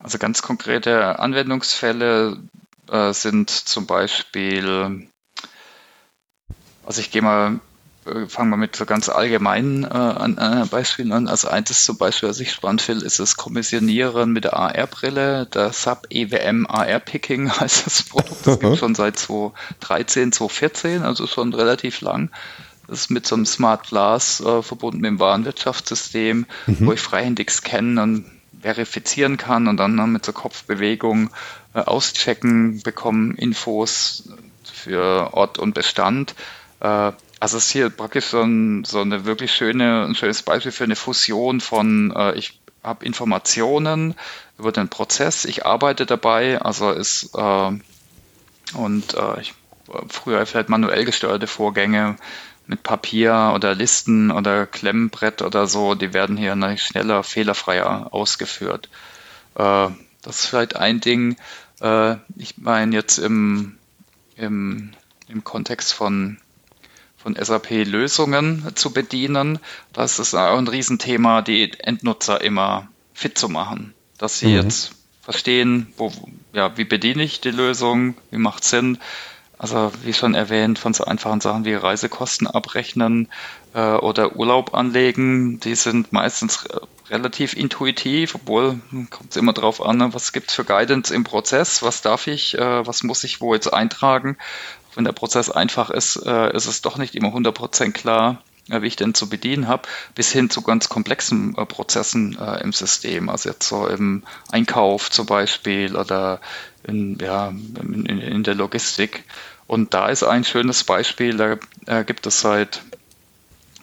Also ganz konkrete Anwendungsfälle äh, sind zum Beispiel also ich gehe mal, fangen wir mit so ganz allgemeinen äh, an, äh, Beispielen an. Also eins zum Beispiel, was ich spannend finde, ist das Kommissionieren mit der AR-Brille. Der SAP EWM AR-Picking heißt das Produkt. Das gibt es schon seit 2013, 2014, also schon relativ lang. Das ist mit so einem Smart Glass äh, verbunden mit dem Warenwirtschaftssystem, mhm. wo ich freihändig scannen und verifizieren kann und dann mit so Kopfbewegung äh, auschecken, bekommen Infos für Ort und Bestand. Äh, also es ist hier praktisch so, ein, so, eine wirklich schöne, ein schönes Beispiel für eine Fusion von, äh, ich habe Informationen über den Prozess, ich arbeite dabei, also ist äh, und äh, ich, früher vielleicht manuell gesteuerte Vorgänge mit Papier oder Listen oder Klemmbrett oder so, die werden hier schneller, fehlerfreier ausgeführt. Äh, das ist vielleicht ein Ding. Äh, ich meine jetzt im, im, im Kontext von von SAP-Lösungen zu bedienen. Das ist auch ein Riesenthema, die Endnutzer immer fit zu machen, dass sie mhm. jetzt verstehen, wo, ja, wie bediene ich die Lösung, wie macht Sinn. Also wie schon erwähnt, von so einfachen Sachen wie Reisekosten abrechnen äh, oder Urlaub anlegen, die sind meistens relativ intuitiv, obwohl kommt es immer drauf an, was gibt es für Guidance im Prozess, was darf ich, äh, was muss ich wo jetzt eintragen wenn der Prozess einfach ist, äh, ist es doch nicht immer 100% klar, äh, wie ich den zu bedienen habe, bis hin zu ganz komplexen äh, Prozessen äh, im System. Also jetzt so im Einkauf zum Beispiel oder in, ja, in, in der Logistik. Und da ist ein schönes Beispiel, da äh, gibt es seit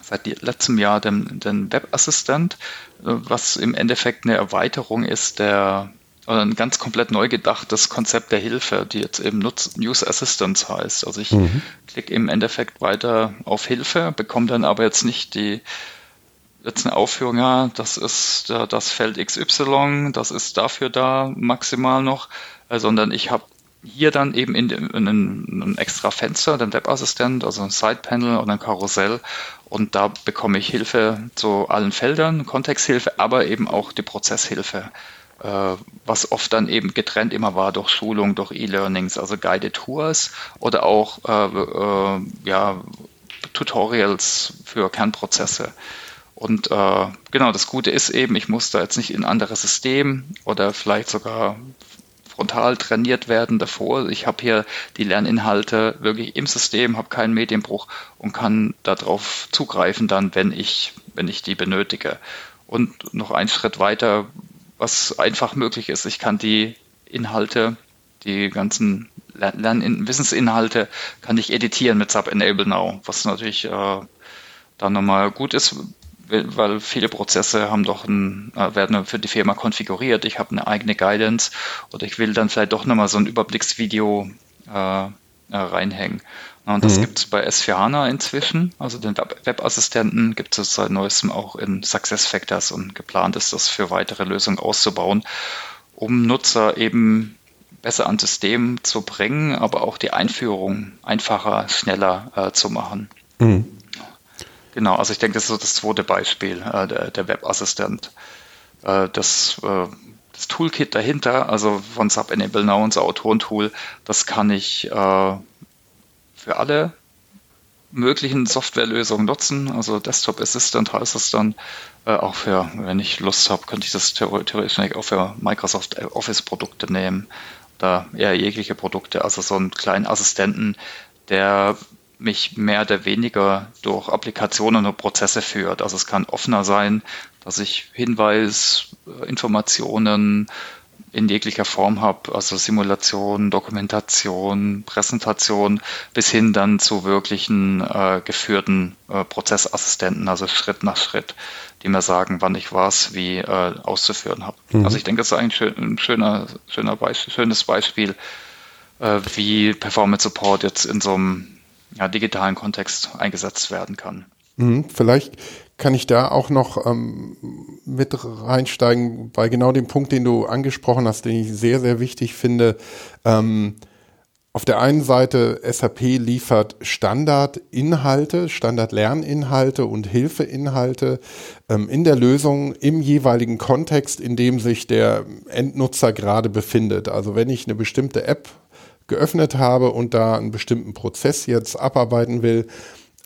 seit letztem Jahr den, den Webassistent, äh, was im Endeffekt eine Erweiterung ist der ein ganz komplett neu gedachtes Konzept der Hilfe, die jetzt eben News Assistance heißt. Also ich mhm. klicke im Endeffekt weiter auf Hilfe, bekomme dann aber jetzt nicht die jetzt eine Aufführung, ja, das ist das Feld XY, das ist dafür da maximal noch, äh, sondern ich habe hier dann eben in, in, in einem extra Fenster, den Webassistent, also ein Sidepanel oder ein Karussell und da bekomme ich Hilfe zu allen Feldern, Kontexthilfe, aber eben auch die Prozesshilfe. Äh, was oft dann eben getrennt immer war durch Schulung, durch E-Learnings, also Guided Tours oder auch äh, äh, ja, Tutorials für Kernprozesse. Und äh, genau, das Gute ist eben, ich muss da jetzt nicht in ein anderes System oder vielleicht sogar frontal trainiert werden davor. Ich habe hier die Lerninhalte wirklich im System, habe keinen Medienbruch und kann darauf zugreifen dann, wenn ich, wenn ich die benötige. Und noch einen Schritt weiter, was einfach möglich ist. Ich kann die Inhalte, die ganzen Lern Wissensinhalte, kann ich editieren mit Sub Enable Now, was natürlich äh, dann nochmal gut ist, weil viele Prozesse haben doch ein, äh, werden für die Firma konfiguriert. Ich habe eine eigene Guidance oder ich will dann vielleicht doch nochmal so ein Überblicksvideo äh, äh reinhängen. Und das mhm. gibt es bei S4HANA inzwischen. Also den Webassistenten gibt es seit neuestem auch in SuccessFactors und geplant ist, das für weitere Lösungen auszubauen, um Nutzer eben besser ans System zu bringen, aber auch die Einführung einfacher, schneller äh, zu machen. Mhm. Genau, also ich denke, das ist so das zweite Beispiel, äh, der, der Webassistent. Äh, das, äh, das Toolkit dahinter, also von Sub Enable Now, unser Autorentool, das kann ich äh, für alle möglichen Softwarelösungen nutzen. Also Desktop Assistant heißt es dann äh, auch für, wenn ich Lust habe, könnte ich das theoretisch auch für Microsoft Office Produkte nehmen oder eher jegliche Produkte. Also so einen kleinen Assistenten, der mich mehr oder weniger durch Applikationen und Prozesse führt. Also es kann offener sein, dass ich Hinweis, äh, Informationen, in jeglicher Form habe, also Simulation, Dokumentation, Präsentation, bis hin dann zu wirklichen äh, geführten äh, Prozessassistenten, also Schritt nach Schritt, die mir sagen, wann ich was wie äh, auszuführen habe. Mhm. Also ich denke, das ist ein, schön, ein schöner, schöner Beispiel, schönes Beispiel, äh, wie Performance Support jetzt in so einem ja, digitalen Kontext eingesetzt werden kann.
Mhm. Vielleicht kann ich da auch noch ähm, mit reinsteigen bei genau dem Punkt, den du angesprochen hast, den ich sehr, sehr wichtig finde. Ähm, auf der einen Seite, SAP liefert Standardinhalte, Standardlerninhalte und Hilfeinhalte ähm, in der Lösung im jeweiligen Kontext, in dem sich der Endnutzer gerade befindet. Also wenn ich eine bestimmte App geöffnet habe und da einen bestimmten Prozess jetzt abarbeiten will,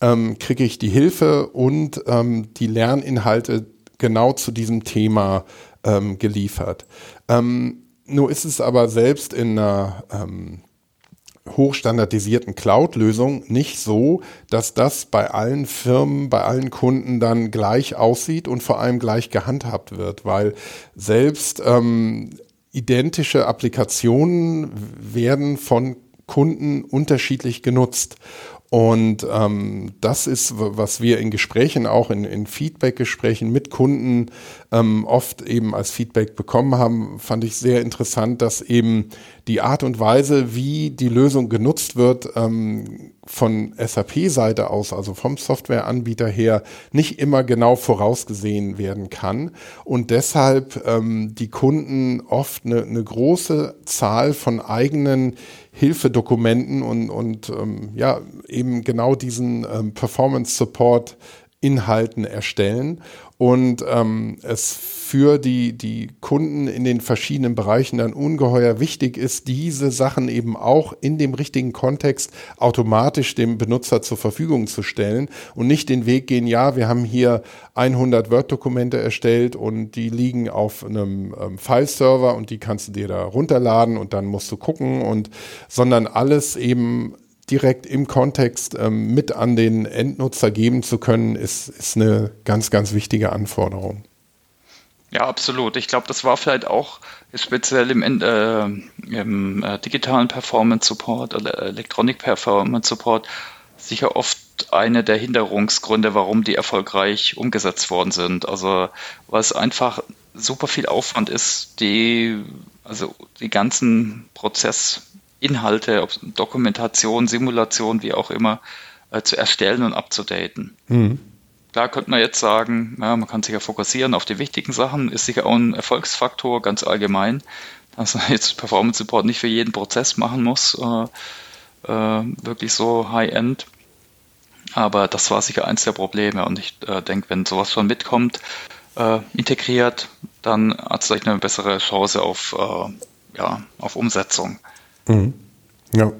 ähm, kriege ich die Hilfe und ähm, die Lerninhalte genau zu diesem Thema ähm, geliefert. Ähm, nur ist es aber selbst in einer ähm, hochstandardisierten Cloud-Lösung nicht so, dass das bei allen Firmen, bei allen Kunden dann gleich aussieht und vor allem gleich gehandhabt wird, weil selbst ähm, identische Applikationen werden von Kunden unterschiedlich genutzt. Und ähm, das ist, was wir in Gesprächen, auch in, in Feedback-Gesprächen mit Kunden ähm, oft eben als Feedback bekommen haben, fand ich sehr interessant, dass eben die Art und Weise, wie die Lösung genutzt wird, ähm, von SAP-Seite aus, also vom Softwareanbieter her, nicht immer genau vorausgesehen werden kann. Und deshalb ähm, die Kunden oft eine, eine große Zahl von eigenen Hilfedokumenten und, und ähm, ja, eben genau diesen ähm, Performance Support Inhalten erstellen. Und ähm, es für die, die Kunden in den verschiedenen Bereichen dann ungeheuer wichtig ist, diese Sachen eben auch in dem richtigen Kontext automatisch dem Benutzer zur Verfügung zu stellen und nicht den Weg gehen, ja, wir haben hier 100 Word-Dokumente erstellt und die liegen auf einem ähm, File-Server und die kannst du dir da runterladen und dann musst du gucken und, sondern alles eben direkt im Kontext ähm, mit an den Endnutzer geben zu können, ist, ist eine ganz, ganz wichtige Anforderung.
Ja, absolut. Ich glaube, das war vielleicht auch speziell im, äh, im äh, digitalen Performance Support oder Electronic Performance Support sicher oft eine der Hinderungsgründe, warum die erfolgreich umgesetzt worden sind. Also, weil es einfach super viel Aufwand ist, die, also die ganzen Prozess Inhalte, ob Dokumentation, Simulation, wie auch immer, äh, zu erstellen und abzudaten. Mhm. Klar könnte man jetzt sagen, ja, man kann sich ja fokussieren auf die wichtigen Sachen, ist sicher auch ein Erfolgsfaktor, ganz allgemein, dass man jetzt Performance Support nicht für jeden Prozess machen muss, äh, äh, wirklich so High-End. Aber das war sicher eins der Probleme und ich äh, denke, wenn sowas schon mitkommt, äh, integriert, dann hat es vielleicht eine bessere Chance auf, äh, ja, auf Umsetzung. Mhm. Ja.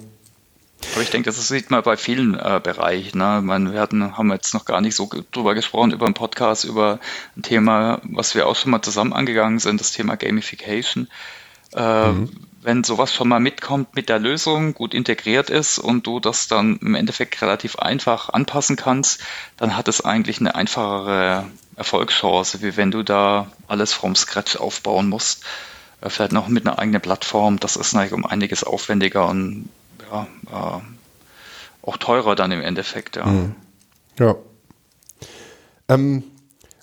Aber ich denke, das sieht man bei vielen äh, Bereichen. Ne? meine, wir hatten, haben jetzt noch gar nicht so drüber gesprochen, über einen Podcast, über ein Thema, was wir auch schon mal zusammen angegangen sind, das Thema Gamification. Äh, mhm. Wenn sowas schon mal mitkommt mit der Lösung, gut integriert ist und du das dann im Endeffekt relativ einfach anpassen kannst, dann hat es eigentlich eine einfachere Erfolgschance, wie wenn du da alles vom Scratch aufbauen musst. Äh, vielleicht noch mit einer eigenen Plattform. Das ist natürlich um einiges aufwendiger und ja, äh, auch teurer dann im Endeffekt. Ja. Mhm.
ja. Ähm,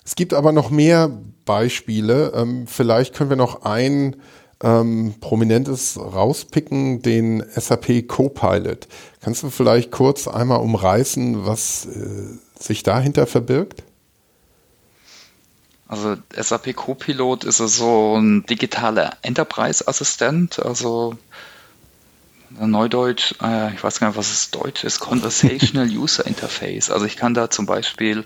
es gibt aber noch mehr Beispiele. Ähm, vielleicht können wir noch ein ähm, prominentes rauspicken, den SAP Copilot. Kannst du vielleicht kurz einmal umreißen, was äh, sich dahinter verbirgt?
Also SAP Copilot ist so ein digitaler Enterprise-Assistent, also Neudeutsch, äh, ich weiß gar nicht, was es Deutsch ist, Conversational User Interface. Also ich kann da zum Beispiel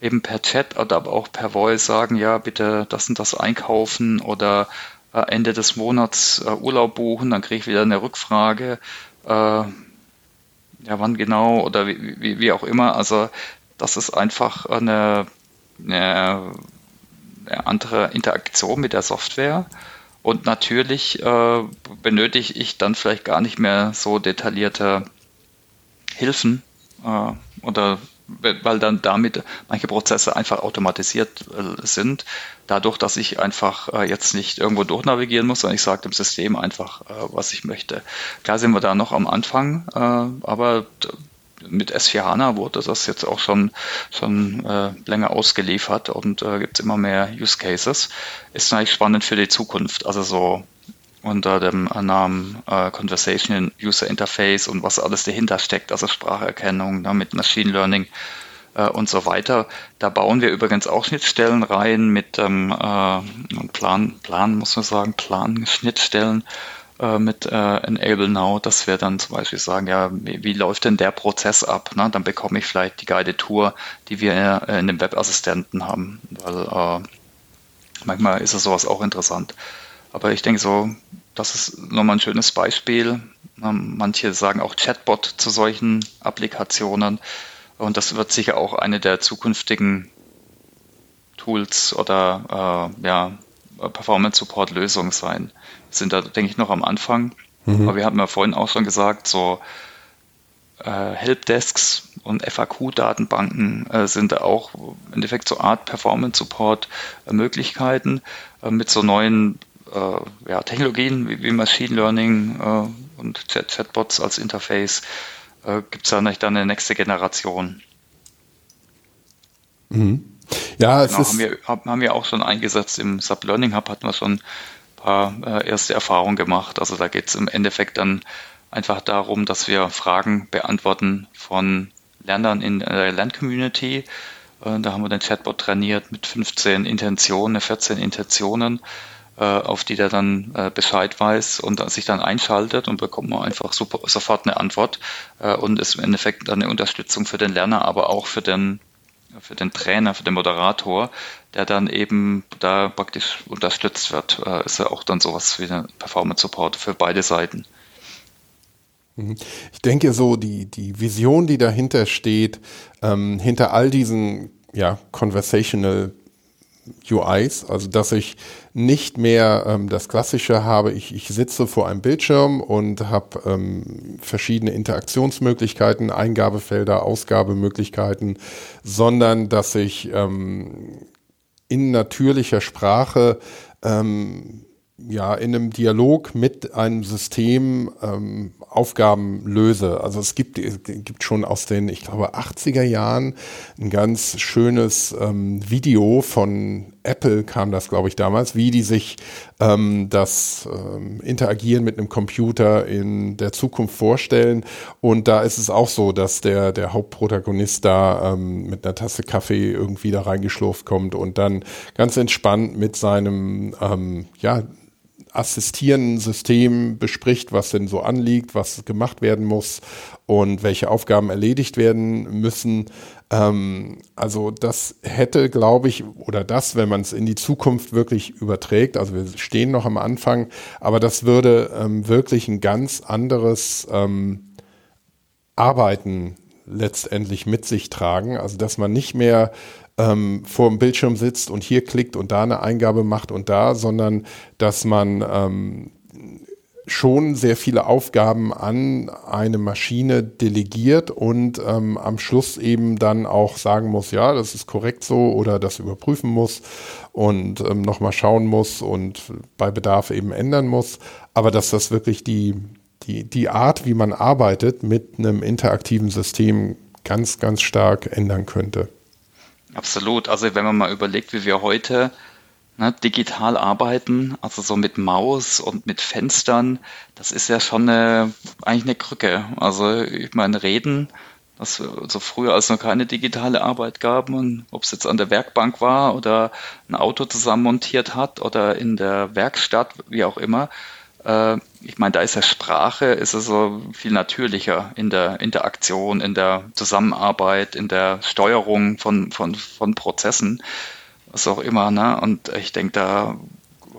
eben per Chat oder aber auch per Voice sagen, ja, bitte das und das einkaufen oder äh, Ende des Monats äh, Urlaub buchen, dann kriege ich wieder eine Rückfrage, äh, ja, wann genau oder wie, wie, wie, auch immer. Also das ist einfach eine, eine, eine andere Interaktion mit der Software. Und natürlich äh, benötige ich dann vielleicht gar nicht mehr so detaillierte Hilfen äh, oder weil dann damit manche Prozesse einfach automatisiert äh, sind, dadurch, dass ich einfach äh, jetzt nicht irgendwo durchnavigieren muss, sondern ich sage dem System einfach, äh, was ich möchte. Klar sind wir da noch am Anfang, aber mit S4 HANA wurde das jetzt auch schon, schon äh, länger ausgeliefert und äh, gibt es immer mehr Use Cases. Ist eigentlich spannend für die Zukunft. Also so unter dem Namen äh, Conversation User Interface und was alles dahinter steckt, also Spracherkennung ne, mit Machine Learning äh, und so weiter. Da bauen wir übrigens auch Schnittstellen rein mit ähm, äh, Plan, Plan muss man sagen, Plan-Schnittstellen äh, mit äh, Enable Now, dass wir dann zum Beispiel sagen, ja, wie, wie läuft denn der Prozess ab? Ne? Dann bekomme ich vielleicht die Guided Tour, die wir äh, in dem Webassistenten haben, weil äh, manchmal ist es sowas auch interessant. Aber ich denke so, das ist nochmal ein schönes Beispiel. Ähm, manche sagen auch Chatbot zu solchen Applikationen. Und das wird sicher auch eine der zukünftigen Tools oder äh, ja, Performance-Support-Lösungen sein. Wir sind da, denke ich, noch am Anfang. Mhm. Aber wir haben ja vorhin auch schon gesagt, so äh, Helpdesks und FAQ-Datenbanken äh, sind da auch im Endeffekt so Art Performance-Support-Möglichkeiten äh, mit so neuen äh, ja, Technologien wie, wie, Machine Learning äh, und Chat Chatbots als Interface äh, gibt es da nicht dann eine nächste Generation.
Mhm. Ja, es
genau,
ist
haben wir, haben wir auch schon eingesetzt im Sub Learning Hub hatten wir schon ein paar äh, erste Erfahrungen gemacht. Also da geht es im Endeffekt dann einfach darum, dass wir Fragen beantworten von Lernern in der Lerncommunity. Äh, da haben wir den Chatbot trainiert mit 15 Intentionen, 14 Intentionen äh, auf die der dann äh, Bescheid weiß und sich dann einschaltet und bekommt man einfach super, sofort eine Antwort äh, und ist im Endeffekt dann eine Unterstützung für den Lerner, aber auch für den, für den Trainer, für den Moderator, der dann eben da praktisch unterstützt wird. Äh, ist ja auch dann sowas wie ein Performance Support für beide Seiten.
Mhm. Ich denke so, die, die Vision, die dahinter steht, ähm, hinter all diesen ja, conversational UIs, also dass ich nicht mehr ähm, das Klassische habe, ich, ich sitze vor einem Bildschirm und habe ähm, verschiedene Interaktionsmöglichkeiten, Eingabefelder, Ausgabemöglichkeiten, sondern dass ich ähm, in natürlicher Sprache ähm, ja in einem Dialog mit einem System ähm, Aufgaben löse. Also es gibt, es gibt schon aus den, ich glaube, 80er Jahren ein ganz schönes ähm, Video von Apple kam das, glaube ich, damals, wie die sich ähm, das ähm, Interagieren mit einem Computer in der Zukunft vorstellen. Und da ist es auch so, dass der, der Hauptprotagonist da ähm, mit einer Tasse Kaffee irgendwie da reingeschlurft kommt und dann ganz entspannt mit seinem, ähm, ja, assistierenden System bespricht, was denn so anliegt, was gemacht werden muss und welche Aufgaben erledigt werden müssen. Ähm, also das hätte, glaube ich, oder das, wenn man es in die Zukunft wirklich überträgt, also wir stehen noch am Anfang, aber das würde ähm, wirklich ein ganz anderes ähm, Arbeiten letztendlich mit sich tragen. Also dass man nicht mehr ähm, vor dem Bildschirm sitzt und hier klickt und da eine Eingabe macht und da, sondern dass man ähm, schon sehr viele Aufgaben an eine Maschine delegiert und ähm, am Schluss eben dann auch sagen muss, ja, das ist korrekt so oder das überprüfen muss und ähm, nochmal schauen muss und bei Bedarf eben ändern muss. Aber dass das wirklich die, die, die Art, wie man arbeitet, mit einem interaktiven System ganz, ganz stark ändern könnte.
Absolut. Also wenn man mal überlegt, wie wir heute ne, digital arbeiten, also so mit Maus und mit Fenstern, das ist ja schon eine, eigentlich eine Krücke. Also ich meine, reden, das so also früher, als noch keine digitale Arbeit gab, und ob es jetzt an der Werkbank war oder ein Auto zusammenmontiert hat oder in der Werkstatt, wie auch immer, äh, ich meine, da ist ja Sprache, ist es so viel natürlicher in der Interaktion, in der Zusammenarbeit, in der Steuerung von, von, von Prozessen, was auch immer. Ne? Und ich denke, da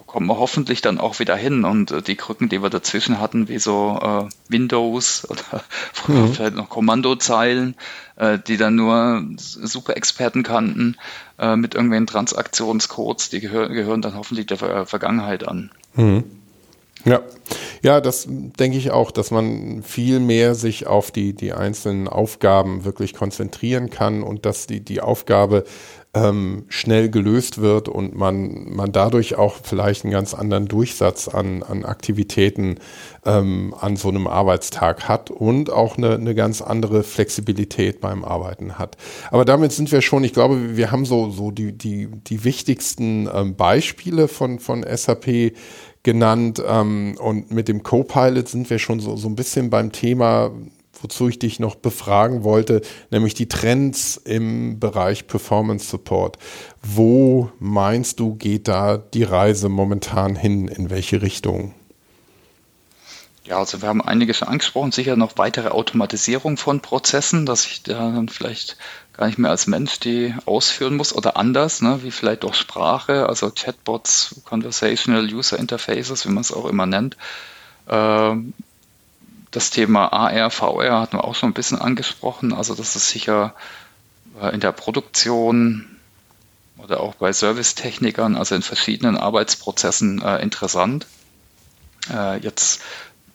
kommen wir hoffentlich dann auch wieder hin. Und äh, die Krücken, die wir dazwischen hatten, wie so äh, Windows oder mhm. vielleicht noch Kommandozeilen, äh, die dann nur Super-Experten kannten, äh, mit irgendwelchen Transaktionscodes, die gehör gehören dann hoffentlich der Ver Vergangenheit an.
Mhm. Ja, ja, das denke ich auch, dass man viel mehr sich auf die, die einzelnen Aufgaben wirklich konzentrieren kann und dass die, die Aufgabe ähm, schnell gelöst wird und man, man dadurch auch vielleicht einen ganz anderen Durchsatz an, an Aktivitäten ähm, an so einem Arbeitstag hat und auch eine, eine ganz andere Flexibilität beim Arbeiten hat. Aber damit sind wir schon, ich glaube, wir haben so, so die, die, die wichtigsten ähm, Beispiele von, von SAP genannt ähm, und mit dem Copilot sind wir schon so, so ein bisschen beim Thema wozu ich dich noch befragen wollte, nämlich die Trends im Bereich Performance Support. Wo meinst du, geht da die Reise momentan hin? In welche Richtung?
Ja, also wir haben einige schon angesprochen, sicher noch weitere Automatisierung von Prozessen, dass ich da dann vielleicht gar nicht mehr als Mensch die ausführen muss oder anders, ne, wie vielleicht durch Sprache, also Chatbots, Conversational User Interfaces, wie man es auch immer nennt. Äh, das Thema AR, VR hatten wir auch schon ein bisschen angesprochen. Also das ist sicher äh, in der Produktion oder auch bei Servicetechnikern, also in verschiedenen Arbeitsprozessen äh, interessant. Äh, jetzt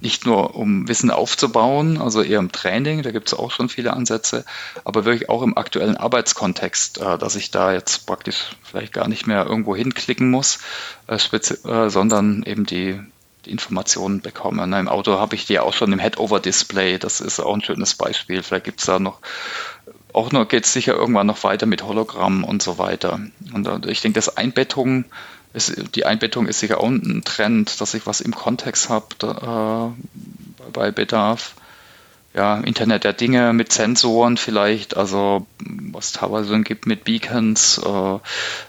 nicht nur um Wissen aufzubauen, also eher im Training, da gibt es auch schon viele Ansätze, aber wirklich auch im aktuellen Arbeitskontext, äh, dass ich da jetzt praktisch vielleicht gar nicht mehr irgendwo hinklicken muss, äh, äh, sondern eben die, die Informationen bekommen. Im Auto habe ich die auch schon im Head-Over-Display. Das ist auch ein schönes Beispiel. Vielleicht gibt es da noch, auch noch geht es sicher irgendwann noch weiter mit Hologramm und so weiter. Und ich denke, das Einbettung, ist, die Einbettung ist sicher auch ein Trend, dass ich was im Kontext habe äh, bei Bedarf. Ja, Internet der Dinge mit Sensoren vielleicht, also was teilweise gibt mit Beacons, äh,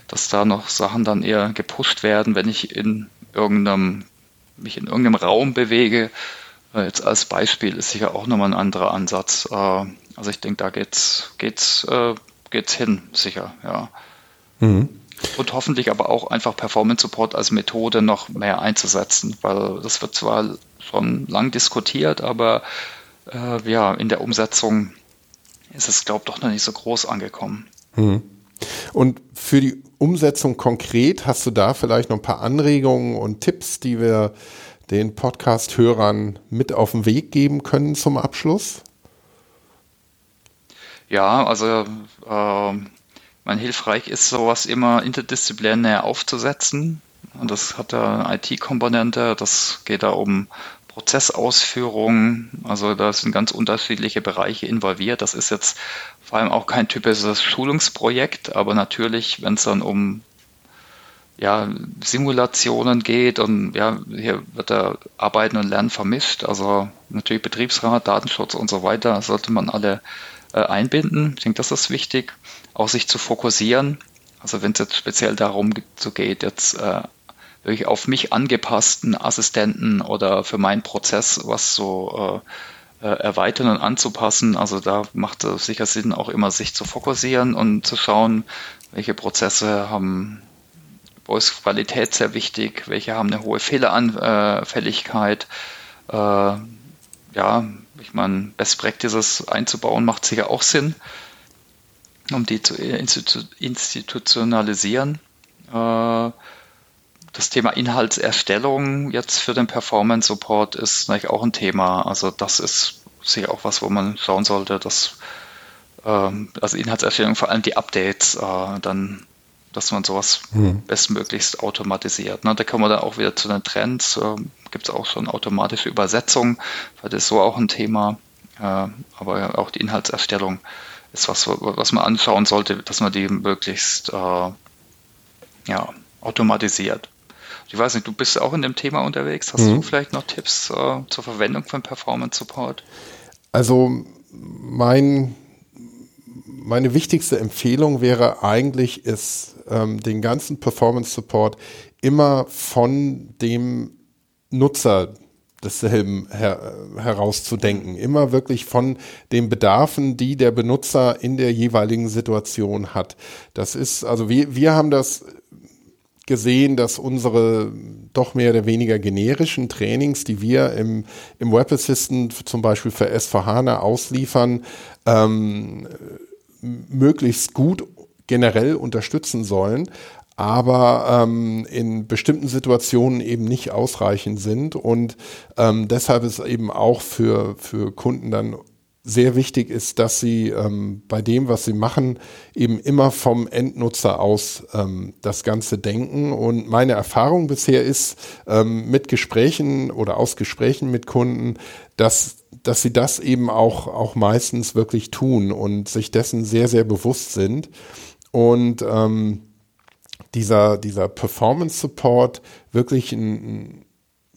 dass da noch Sachen dann eher gepusht werden, wenn ich in irgendeinem mich in irgendeinem Raum bewege. Äh, jetzt als Beispiel ist sicher auch nochmal ein anderer Ansatz. Äh, also ich denke, da geht's, geht's, äh, geht's hin, sicher, ja. Mhm. Und hoffentlich aber auch einfach Performance Support als Methode noch mehr einzusetzen, weil das wird zwar schon lang diskutiert, aber äh, ja, in der Umsetzung ist es, glaube ich, doch noch nicht so groß angekommen. Mhm.
Und für die Umsetzung konkret, hast du da vielleicht noch ein paar Anregungen und Tipps, die wir den Podcast-Hörern mit auf den Weg geben können zum Abschluss?
Ja, also äh, mein hilfreich ist sowas immer interdisziplinär aufzusetzen. Und das hat eine IT-Komponente, das geht da um Prozessausführung. Also da sind ganz unterschiedliche Bereiche involviert. Das ist jetzt vor allem auch kein typisches Schulungsprojekt, aber natürlich, wenn es dann um ja, Simulationen geht und ja, hier wird da Arbeiten und Lernen vermischt. Also natürlich Betriebsrat, Datenschutz und so weiter sollte man alle äh, einbinden. Ich denke, das ist wichtig, auch sich zu fokussieren. Also wenn es jetzt speziell darum geht, jetzt äh, wirklich auf mich angepassten Assistenten oder für meinen Prozess was so äh, äh, erweitern und anzupassen. Also da macht es sicher Sinn, auch immer sich zu fokussieren und zu schauen, welche Prozesse haben, wo ist Qualität sehr wichtig, welche haben eine hohe Fehleranfälligkeit. Äh, ja, meine, Best Practices einzubauen macht sicher auch Sinn, um die zu institutionalisieren. Äh, das Thema Inhaltserstellung jetzt für den Performance Support ist natürlich auch ein Thema. Also das ist sicher auch was, wo man schauen sollte, dass ähm, also Inhaltserstellung, vor allem die Updates, äh, dann, dass man sowas mhm. bestmöglichst automatisiert. Ne? Da kommen wir dann auch wieder zu den Trends. Äh, Gibt es auch schon automatische Übersetzung, weil das ist so auch ein Thema. Äh, aber auch die Inhaltserstellung ist was, was man anschauen sollte, dass man die möglichst äh, ja, automatisiert. Ich weiß nicht, du bist auch in dem Thema unterwegs. Hast mhm. du vielleicht noch Tipps äh, zur Verwendung von Performance Support?
Also mein, meine wichtigste Empfehlung wäre eigentlich, ist ähm, den ganzen Performance Support immer von dem Nutzer desselben her, herauszudenken. Immer wirklich von den Bedarfen, die der Benutzer in der jeweiligen Situation hat. Das ist, also wir, wir haben das gesehen, dass unsere doch mehr oder weniger generischen Trainings, die wir im, im Web Assistant zum Beispiel für S4HANA ausliefern, ähm, möglichst gut generell unterstützen sollen, aber ähm, in bestimmten Situationen eben nicht ausreichend sind. Und ähm, deshalb ist eben auch für, für Kunden dann sehr wichtig ist, dass sie ähm, bei dem, was sie machen, eben immer vom Endnutzer aus ähm, das Ganze denken. Und meine Erfahrung bisher ist ähm, mit Gesprächen oder aus Gesprächen mit Kunden, dass, dass sie das eben auch, auch meistens wirklich tun und sich dessen sehr, sehr bewusst sind. Und ähm, dieser, dieser Performance Support wirklich ein,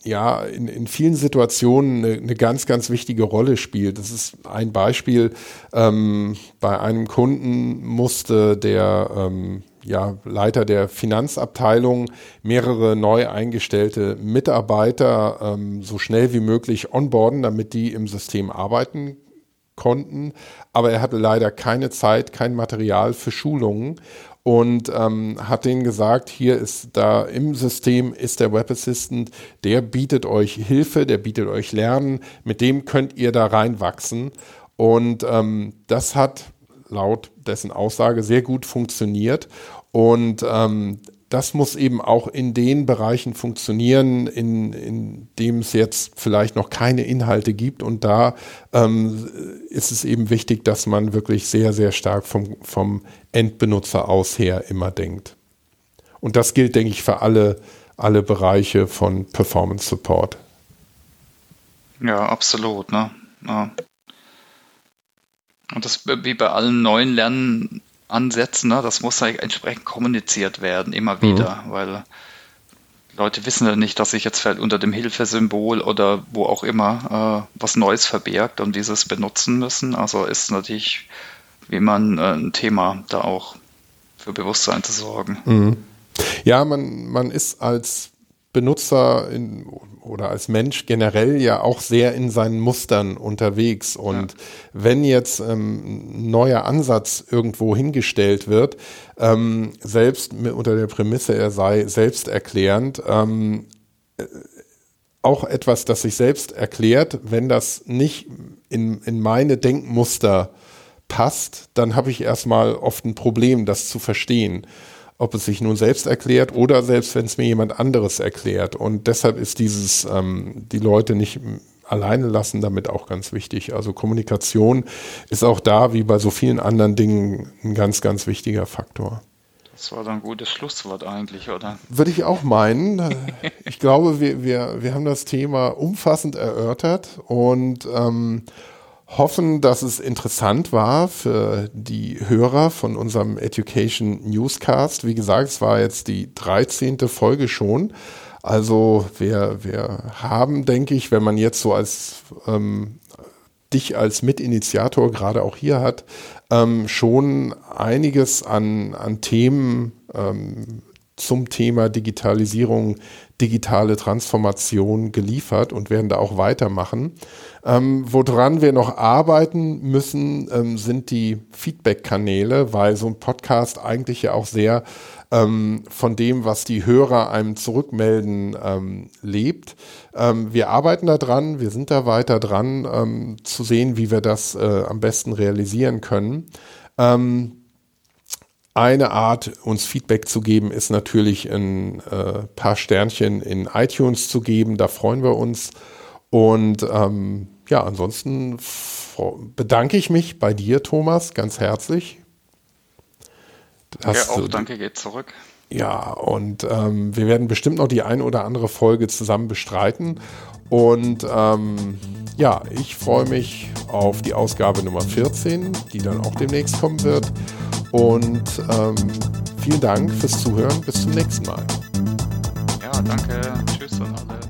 ja, in, in vielen Situationen eine, eine ganz, ganz wichtige Rolle spielt. Das ist ein Beispiel. Ähm, bei einem Kunden musste der ähm, ja, Leiter der Finanzabteilung mehrere neu eingestellte Mitarbeiter ähm, so schnell wie möglich onboarden, damit die im System arbeiten konnten. Aber er hatte leider keine Zeit, kein Material für Schulungen und ähm, hat denen gesagt, hier ist da im System ist der Web Assistant, der bietet euch Hilfe, der bietet euch Lernen, mit dem könnt ihr da reinwachsen. Und ähm, das hat laut dessen Aussage sehr gut funktioniert. Und ähm, das muss eben auch in den Bereichen funktionieren, in, in dem es jetzt vielleicht noch keine Inhalte gibt. Und da ähm, ist es eben wichtig, dass man wirklich sehr, sehr stark vom, vom Endbenutzer aus her immer denkt. Und das gilt, denke ich, für alle, alle Bereiche von Performance Support.
Ja, absolut. Ne? Ja. Und das wie bei allen neuen Lernen ansetzen. Ne? Das muss halt entsprechend kommuniziert werden, immer wieder, mhm. weil Leute wissen ja nicht, dass sich jetzt vielleicht unter dem Hilfesymbol oder wo auch immer äh, was Neues verbirgt und dieses benutzen müssen. Also ist natürlich, wie man äh, ein Thema, da auch für Bewusstsein zu sorgen.
Mhm. Ja, man, man ist als Benutzer in, oder als Mensch generell ja auch sehr in seinen Mustern unterwegs. Und ja. wenn jetzt ähm, ein neuer Ansatz irgendwo hingestellt wird, ähm, selbst mit, unter der Prämisse, er sei selbsterklärend, ähm, äh, auch etwas, das sich selbst erklärt, wenn das nicht in, in meine Denkmuster passt, dann habe ich erstmal oft ein Problem, das zu verstehen ob es sich nun selbst erklärt oder selbst wenn es mir jemand anderes erklärt. Und deshalb ist dieses, ähm, die Leute nicht alleine lassen damit auch ganz wichtig. Also Kommunikation ist auch da, wie bei so vielen anderen Dingen, ein ganz, ganz wichtiger Faktor.
Das war dann ein gutes Schlusswort eigentlich, oder?
Würde ich auch meinen. Ich glaube, wir, wir, wir haben das Thema umfassend erörtert und ähm, hoffen, dass es interessant war für die Hörer von unserem Education Newscast. Wie gesagt, es war jetzt die 13. Folge schon. Also wir, wir haben, denke ich, wenn man jetzt so als ähm, dich als Mitinitiator gerade auch hier hat, ähm, schon einiges an, an Themen ähm, zum Thema Digitalisierung, digitale Transformation geliefert und werden da auch weitermachen. Ähm, woran wir noch arbeiten müssen, ähm, sind die Feedback-Kanäle, weil so ein Podcast eigentlich ja auch sehr ähm, von dem, was die Hörer einem zurückmelden, ähm, lebt. Ähm, wir arbeiten da dran, wir sind da weiter dran, ähm, zu sehen, wie wir das äh, am besten realisieren können. Ähm, eine Art, uns Feedback zu geben, ist natürlich ein äh, paar Sternchen in iTunes zu geben. Da freuen wir uns. Und ähm, ja, ansonsten bedanke ich mich bei dir, Thomas, ganz herzlich.
Ja, auch danke geht zurück.
Ja, und ähm, wir werden bestimmt noch die eine oder andere Folge zusammen bestreiten. Und ähm, ja, ich freue mich auf die Ausgabe Nummer 14, die dann auch demnächst kommen wird. Und ähm, vielen Dank fürs Zuhören. Bis zum nächsten Mal.
Ja, danke. Tschüss an alle.